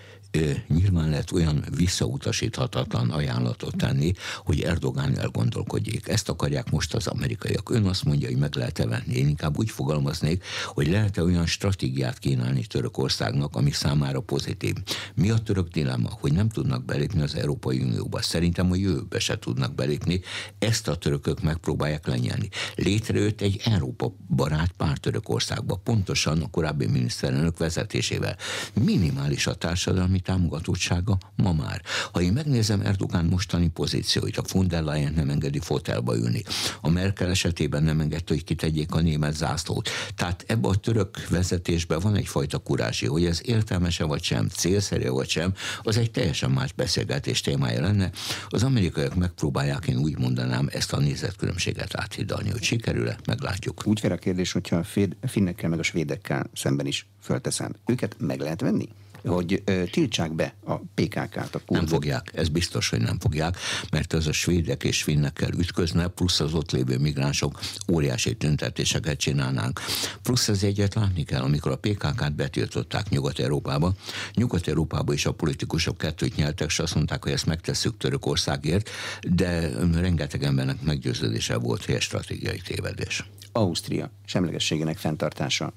nyilván lehet olyan visszautasíthatatlan ajánlatot tenni, hogy Erdogán elgondolkodjék. Ezt akarják most az amerikaiak. Ön azt mondja, hogy meg lehet-e venni. Én inkább úgy fogalmaznék, hogy lehet-e olyan stratégiát kínálni Törökországnak, ami számára pozitív. Mi a török dilemma? Hogy nem tudnak belépni az Európai Unióba. Szerintem a jövőbe se tudnak belépni. Ezt a törökök megpróbálják lenyelni. Létrejött egy Európa barát pár Törökországba, pontosan a korábbi miniszterelnök vezetésével. Minimális a társadalmi társadalmi támogatottsága ma már. Ha én megnézem Erdogán mostani pozícióit, a von der Leyen nem engedi fotelba ülni, a Merkel esetében nem engedte, hogy kitegyék a német zászlót. Tehát ebbe a török vezetésben van egyfajta kurási, hogy ez értelmese vagy sem, célszerű vagy sem, az egy teljesen más beszélgetés témája lenne. Az amerikaiak megpróbálják, én úgy mondanám, ezt a nézetkülönbséget áthidalni, hogy sikerül-e, meglátjuk. Úgy fel a kérdés, hogyha a finnekkel meg a svédekkel szemben is fölteszem, őket meg lehet venni? Hogy tiltsák be a PKK-t, a Nem fogják, ez biztos, hogy nem fogják, mert ez a svédek és finnekkel ütközne, plusz az ott lévő migránsok óriási tüntetéseket csinálnánk. Plusz az egyet látni kell, amikor a PKK-t betiltották Nyugat-Európába, Nyugat-Európába is a politikusok kettőt nyeltek, és azt mondták, hogy ezt megtesszük Törökországért, de rengeteg embernek meggyőződése volt, hogy stratégiai tévedés. Ausztria semlegességének fenntartása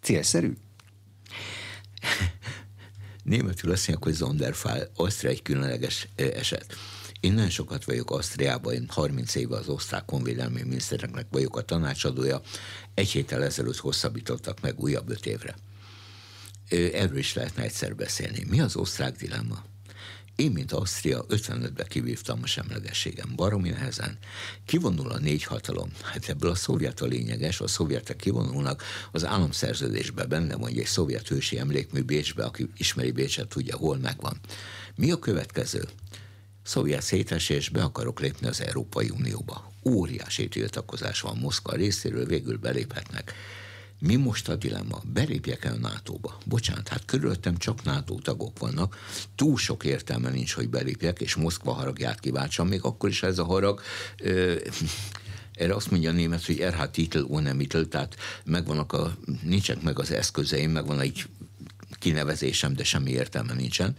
célszerű? Németül azt mondják, hogy Sonderfall, Ausztria egy különleges eset. Én nagyon sokat vagyok Ausztriában, én 30 éve az osztrák konvédelmi minisztereknek vagyok a tanácsadója. Egy héttel ezelőtt hosszabbítottak meg újabb öt évre. Erről is lehetne egyszer beszélni. Mi az osztrák dilemma? Én, mint Ausztria, 55-be kivívtam a semlegességem, baromi nehezen. Kivonul a négy hatalom. Hát ebből a szovjet a lényeges, a szovjetek kivonulnak, az államszerződésbe benne van egy szovjet hősi emlékmű Bécsbe, aki ismeri Bécset, tudja, hol megvan. Mi a következő? Szovjet szétesés, be akarok lépni az Európai Unióba. Óriási tiltakozás van Moszkva részéről, végül beléphetnek. Mi most a dilemma? Belépjek el NATO-ba? Bocsánat, hát körülöttem csak NATO tagok vannak, túl sok értelme nincs, hogy belépjek, és Moszkva haragját kiváltsam, még akkor is ez a harag ö, erre azt mondja a német, hogy RH titel, ohne mittel, tehát megvannak a, nincsenek meg az eszközeim, megvan egy kinevezésem, de semmi értelme nincsen.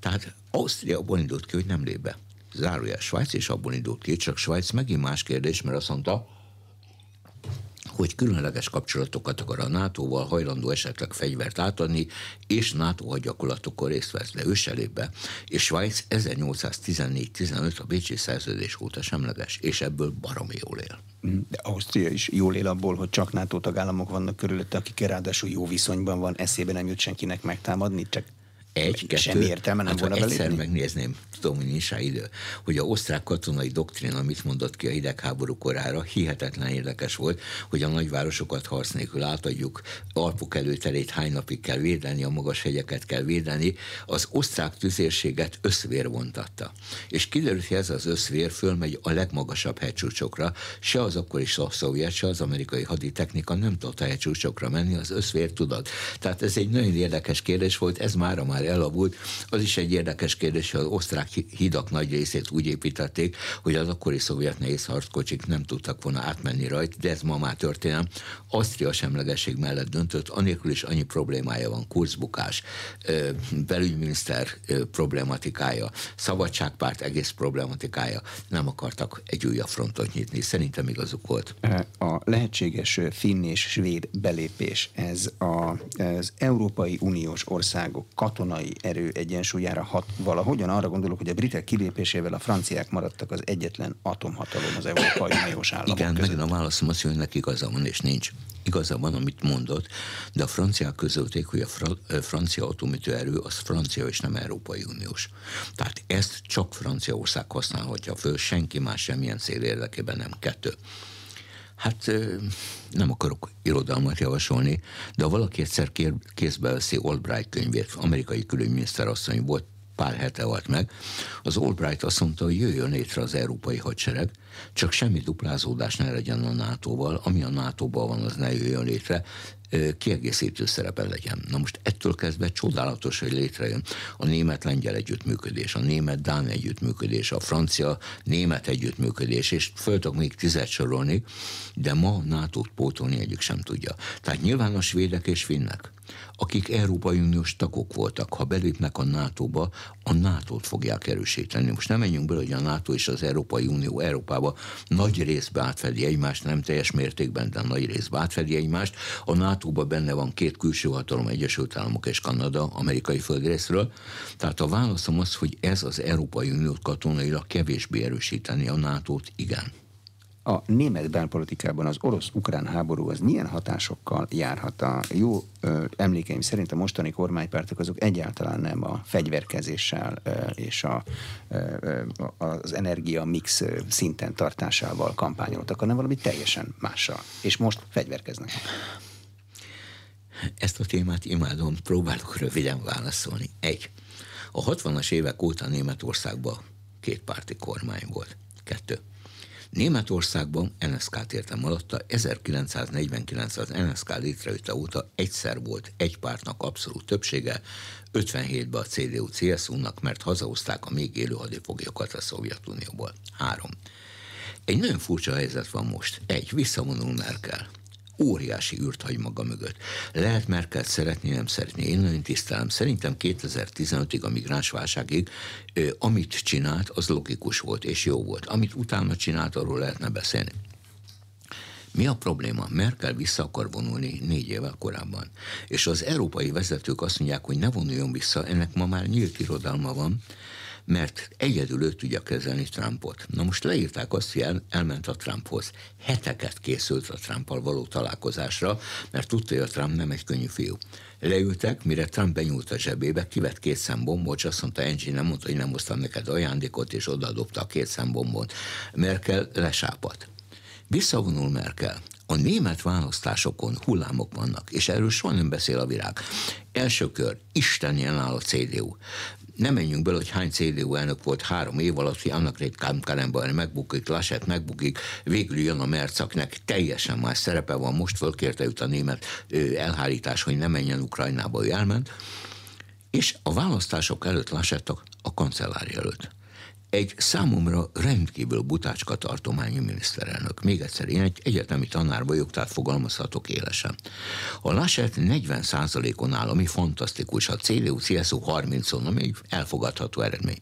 Tehát Ausztria abból indult ki, hogy nem lép be. Zárójel Svájc, és abból indult ki, csak Svájc megint más kérdés, mert azt mondta, hogy különleges kapcsolatokat akar a NATO-val, hajlandó esetleg fegyvert átadni, és NATO hadgyakorlatokon részt vesz, de ő se lép be. És Svájc 1814-15 a Bécsi szerződés óta semleges, és ebből baromi jól él. De Ausztria is jól él abból, hogy csak NATO tagállamok vannak körülötte, akik ráadásul jó viszonyban van, eszébe nem jut senkinek megtámadni, csak egy, kettő. Semmi értelme nem hát, volna belépni? Egyszer megnézném, tudom, hogy nincs rá idő, hogy a osztrák katonai doktrín, amit mondott ki a hidegháború korára, hihetetlen érdekes volt, hogy a nagyvárosokat harc nélkül átadjuk, Alpok előterét hány napig kell védeni, a magas hegyeket kell védeni, az osztrák tüzérséget összvér vontatta. És kiderült, hogy ez az összvér fölmegy a legmagasabb hegycsúcsokra, se az akkor is a szovjet, se az amerikai haditechnika nem tudta hegycsúcsokra menni, az összvér tudod. Tehát ez egy nagyon érdekes kérdés volt, ez mára már elavult. Az is egy érdekes kérdés, hogy az osztrák hidak nagy részét úgy építették, hogy az akkori szovjet nehéz harckocsik nem tudtak volna átmenni rajta, de ez ma már történelem. Ausztria semlegesség mellett döntött, anélkül is annyi problémája van, kurzbukás, belügyminiszter problematikája, szabadságpárt egész problematikája, nem akartak egy újabb frontot nyitni. Szerintem igazuk volt. A lehetséges finn és svéd belépés, ez a, az Európai Uniós országok katonai erő egyensúlyára hat valahogyan. Arra gondolok, hogy a britek kilépésével a franciák maradtak az egyetlen atomhatalom az Európai Uniós államok Igen, között. megint a válaszom az, hogy neki igaza van, és nincs. Igaza van, amit mondott, de a franciák közölték, hogy a fra- francia atomitő erő az francia és nem Európai Uniós. Tehát ezt csak Franciaország használhatja föl, senki más semmilyen cél érdekében nem. Kettő. Hát nem akarok irodalmat javasolni, de ha valaki egyszer kézbe veszi Albright könyvét, amerikai külügyminiszter asszony volt, pár hete volt meg, az Albright azt mondta, hogy jöjjön létre az európai hadsereg, csak semmi duplázódás ne legyen a NATO-val, ami a NATO-ban van, az ne jöjjön létre, kiegészítő szerepe legyen. Na most ettől kezdve csodálatos, hogy létrejön a német-lengyel együttműködés, a német-dán együttműködés, a francia-német együttműködés, és föl még tizet sorolni, de ma NATO-t pótolni egyik sem tudja. Tehát nyilván a svédek és finnek akik Európai Uniós tagok voltak, ha belépnek a NATO-ba, a NATO-t fogják erősíteni. Most nem menjünk bele, hogy a NATO és az Európai Unió Európába nagy részben átfedi egymást, nem teljes mértékben, de nagy részben átfedi egymást. A NATO-ban benne van két külső hatalom, Egyesült Államok és Kanada, amerikai földrészről. Tehát a válaszom az, hogy ez az Európai Uniót katonailag kevésbé erősíteni, a NATO-t igen a német belpolitikában az orosz-ukrán háború az milyen hatásokkal járhat? A jó ö, emlékeim szerint a mostani kormánypártok azok egyáltalán nem a fegyverkezéssel ö, és a, ö, az energia mix szinten tartásával kampányoltak, hanem valami teljesen mással. És most fegyverkeznek. Ezt a témát imádom, próbálok röviden válaszolni. Egy. A 60-as évek óta Németországban két párti kormány volt. Kettő Németországban NSK-t értem alatta, 1949 az NSK létrejötte óta egyszer volt egy pártnak abszolút többsége, 57-ben a CDU-CSU-nak, mert hazahozták a még élő hadifoglyokat a Szovjetunióból. Három. Egy nagyon furcsa helyzet van most. Egy, visszavonul Merkel óriási űrt hagy maga mögött. Lehet Merkel szeretni, nem szeretni. Én nagyon tisztelem. Szerintem 2015-ig, a migránsválságig, amit csinált, az logikus volt és jó volt. Amit utána csinált, arról lehetne beszélni. Mi a probléma? Merkel vissza akar vonulni négy évvel korábban. És az európai vezetők azt mondják, hogy ne vonuljon vissza, ennek ma már nyílt irodalma van, mert egyedül ő tudja kezelni Trumpot. Na most leírták azt, hogy el, elment a Trumphoz. Heteket készült a Trumpal való találkozásra, mert tudta, hogy a Trump nem egy könnyű fiú. Leültek, mire Trump benyúlt a zsebébe, kivett két szembombot, és azt mondta, Angie nem mondta, hogy nem hoztam neked ajándékot, és odaadobta a két szembombot. Merkel lesápat. Visszavonul Merkel. A német választásokon hullámok vannak, és erről soha nem beszél a virág. Első kör, Isten jelen áll a CDU nem menjünk bele, hogy hány CDU elnök volt három év alatt, hogy annak Karenbauer megbukik, Laschet megbukik, végül jön a Mercaknek, teljesen más szerepe van, most fölkérte őt a német elhárítás, hogy ne menjen Ukrajnába, ő elment, és a választások előtt Laschet a, a kancellár előtt egy számomra rendkívül butácska tartományi miniszterelnök. Még egyszer, én egy egyetemi tanár vagyok, tehát fogalmazhatok élesen. A Laschet 40%-on áll, ami fantasztikus, a CDU, CSU 30-on, ami egy elfogadható eredmény.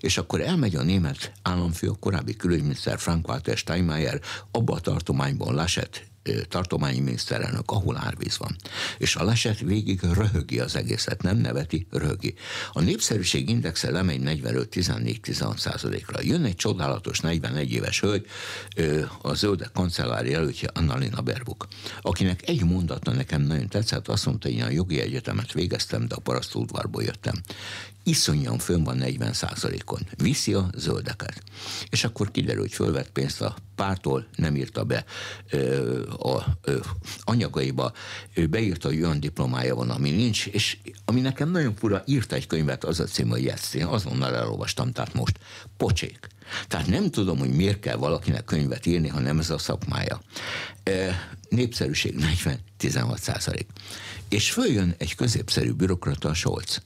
És akkor elmegy a német államfő, a korábbi külügyminiszter Frank-Walter Steinmeier, abba a tartományban Laschet tartományi miniszterelnök, ahol árvíz van. És a leset végig röhögi az egészet, nem neveti, röhögi. A népszerűség indexe lemegy 45-14-16 százalékra. Jön egy csodálatos 41 éves hölgy, a zöldek kancellári előttje Annalina Berbuk, akinek egy mondata nekem nagyon tetszett, azt mondta, hogy én a jogi egyetemet végeztem, de a parasztudvarból jöttem iszonyan fönn van 40 százalékon. Viszi a zöldeket. És akkor kiderül, hogy fölvett pénzt a pártól, nem írta be ö, a ö, anyagaiba, ő beírta, hogy olyan diplomája van, ami nincs, és ami nekem nagyon fura, írta egy könyvet, az a cím, hogy Yes, én azonnal elolvastam, tehát most pocsék. Tehát nem tudom, hogy miért kell valakinek könyvet írni, ha nem ez a szakmája. Népszerűség 40-16 százalék. És följön egy középszerű bürokrata, Scholz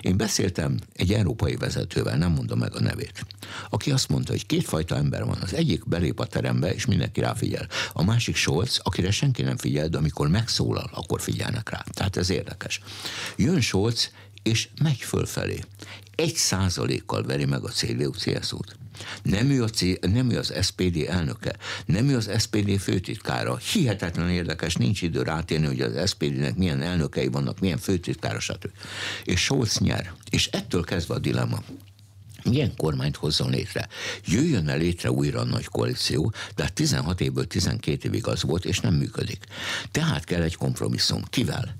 Én beszéltem egy európai vezetővel, nem mondom meg a nevét, aki azt mondta, hogy kétfajta ember van. Az egyik belép a terembe, és mindenki ráfigyel. A másik Scholz, akire senki nem figyel, de amikor megszólal, akkor figyelnek rá. Tehát ez érdekes. Jön Scholz, és megy fölfelé. Egy százalékkal veri meg a CDU-CSU-t. Nem ő, a C, nem ő az SPD elnöke, nem ő az SPD főtitkára. Hihetetlen érdekes, nincs idő rátérni, hogy az SPD-nek milyen elnökei vannak, milyen főtitkára, stb. És Scholz nyer. És ettől kezdve a dilemma. Milyen kormányt hozzon létre? Jöjjön el létre újra a nagy koalíció, de 16 évből 12 évig az volt, és nem működik. Tehát kell egy kompromisszum. Kivel?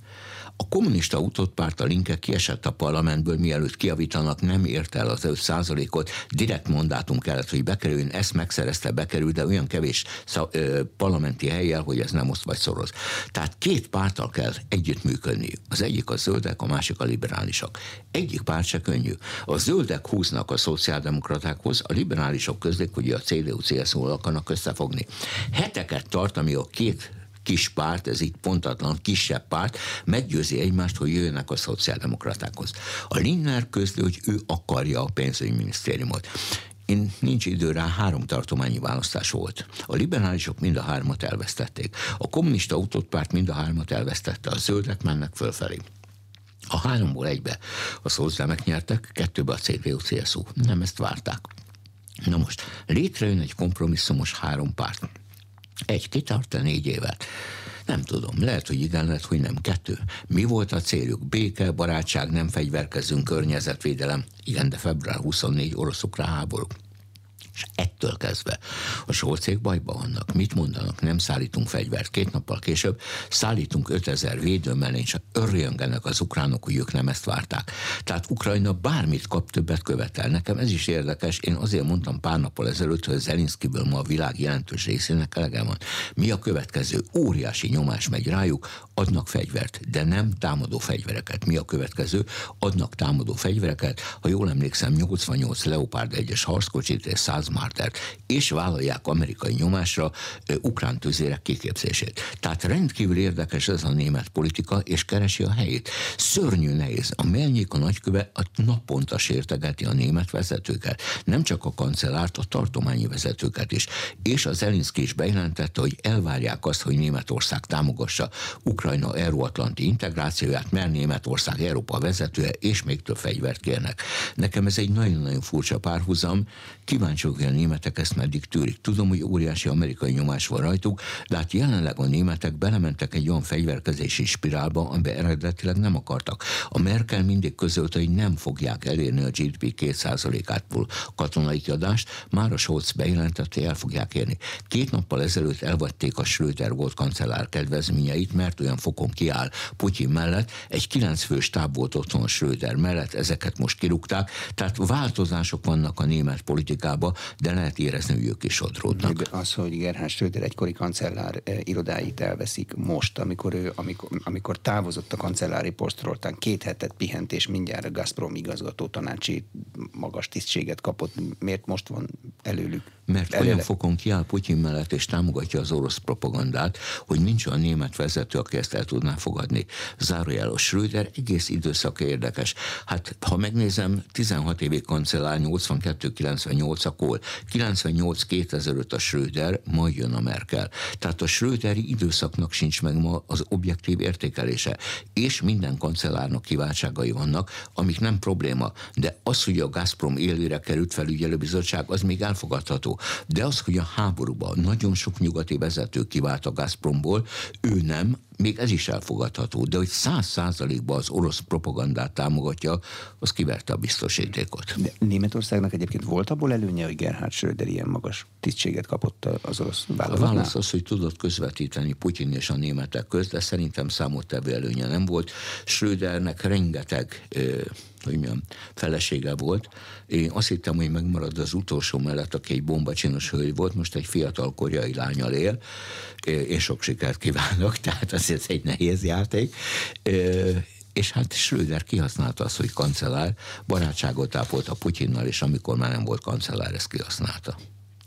A kommunista utódpárt a linke kiesett a parlamentből, mielőtt kiavítanak, nem ért el az 5 ot direkt mandátum kellett, hogy bekerüljön, ezt megszerezte, bekerül, de olyan kevés szá- ö, parlamenti helyjel, hogy ez nem oszt vagy szoroz. Tehát két párttal kell együttműködni. Az egyik a zöldek, a másik a liberálisok. Egyik párt se könnyű. A zöldek húznak a szociáldemokratákhoz, a liberálisok közlik, hogy a CDU-CSU akarnak összefogni. Heteket tart, ami a két kis párt, ez itt pontatlan, kisebb párt, meggyőzi egymást, hogy jöjjenek a szociáldemokratákhoz. A Linner közli, hogy ő akarja a pénzügyminisztériumot. Én nincs idő rá, három tartományi választás volt. A liberálisok mind a hármat elvesztették. A kommunista utódpárt mind a hármat elvesztette. A zöldek mennek fölfelé. A háromból egybe a szózlemek nyertek, kettőbe a CDU-CSU. Nem ezt várták. Na most, létrejön egy kompromisszumos három párt. Egy kitart négy évet. Nem tudom, lehet, hogy igen, lehet, hogy nem. Kettő. Mi volt a céljuk? Béke, barátság, nem fegyverkezünk, környezetvédelem. Igen, de február 24 orosz-ukrán háború. És ettől kezdve a sorcék bajban vannak. Mit mondanak? Nem szállítunk fegyvert. Két nappal később szállítunk 5000 védőmellényt, örjöngenek az ukránok, hogy ők nem ezt várták. Tehát Ukrajna bármit kap, többet követel. Nekem ez is érdekes. Én azért mondtam pár nappal ezelőtt, hogy Zelinszkiből ma a világ jelentős részének elege van. Mi a következő? Óriási nyomás megy rájuk, adnak fegyvert, de nem támadó fegyvereket. Mi a következő? Adnak támadó fegyvereket, ha jól emlékszem, 88 Leopard 1-es harckocsit és 100 Martert, és vállalják amerikai nyomásra ukrán tüzérek kiképzését. Tehát rendkívül érdekes ez a német politika, és keresi a helyét. Szörnyű nehéz. A Melnyék a nagyköve a naponta sértegeti a német vezetőket. Nem csak a kancellárt, a tartományi vezetőket is. És az Elinszki is bejelentette, hogy elvárják azt, hogy Németország támogassa Ukrajna euróatlanti integrációját, mert Németország Európa vezetője, és még több fegyvert kérnek. Nekem ez egy nagyon-nagyon furcsa párhuzam. Kíváncsi hogy a németek ezt meddig tűrik. Tudom, hogy óriási amerikai nyomás van rajtuk, de hát jelenleg a németek belementek egy olyan fegyverkezési spirálba, amiben eredetileg nem akartak. A Merkel mindig közölte, hogy nem fogják elérni a GDP 2%-át katonai kiadást, már a Scholz bejelentette, hogy el fogják érni. Két nappal ezelőtt elvették a Schröder volt kancellár kedvezményeit, mert olyan fokon kiáll Putyin mellett. Egy kilenc fő stáb volt otthon Schröder mellett, ezeket most kirúgták. Tehát változások vannak a német politikában, de lehet érezni, hogy ők is sodródnak. Az, hogy Gerhard Schröder egykori kancellár eh, irodáit elveszik most, amikor ő, amikor, amikor távozott a kancellári posztról, talán két hetet pihent, és mindjárt a Gazprom igazgató tanácsi magas tisztséget kapott. Miért most van előlük? Mert Előle- olyan fokon kiáll Putyin mellett és támogatja az orosz propagandát, hogy nincs olyan német vezető, aki ezt el tudná fogadni. Zárójel a Schröder egész időszak érdekes. Hát, ha megnézem, 16 évig kancellár, 82-98 a Kohl, 98-2005 a Schröder, majd jön a Merkel. Tehát a Schröderi időszaknak sincs meg ma az objektív értékelése. És minden kancellárnak kiváltságai vannak, amik nem probléma. De az, hogy a Gazprom élére került felügyelőbizottság, az még elfogadható. De az, hogy a háborúban nagyon sok nyugati vezető kivált a Gazpromból, ő nem, még ez is elfogadható, de hogy száz százalékban az orosz propagandát támogatja, az kiverte a biztosítékot. De Németországnak egyébként volt abból előnye, hogy Gerhard Schröder ilyen magas tisztséget kapott az orosz A vállalatnál? válasz az, hogy tudott közvetíteni Putyin és a németek közt, de szerintem számottevő előnye nem volt. Schrödernek rengeteg ö, hogy mondjam, felesége volt. Én azt hittem, hogy megmarad az utolsó mellett, aki egy bombacsinos hölgy volt, most egy fiatal koreai lányal él, én sok sikert kívánok, tehát azért egy nehéz játék. És hát Schröder kihasználta azt, hogy kancellár, barátságot ápolt a Putyinnal, és amikor már nem volt kancellár, ezt kihasználta.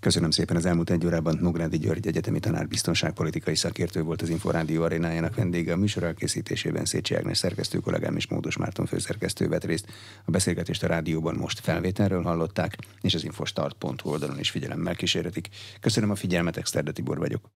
Köszönöm szépen az elmúlt egy órában Nográdi György egyetemi tanár biztonságpolitikai szakértő volt az Inforádió arénájának vendége. A műsor elkészítésében Szécsi Ágnes szerkesztő kollégám és Módos Márton főszerkesztő vett részt. A beszélgetést a rádióban most felvételről hallották, és az infostart.hu oldalon is figyelemmel kísérhetik. Köszönöm a figyelmet, Exterde Tibor vagyok.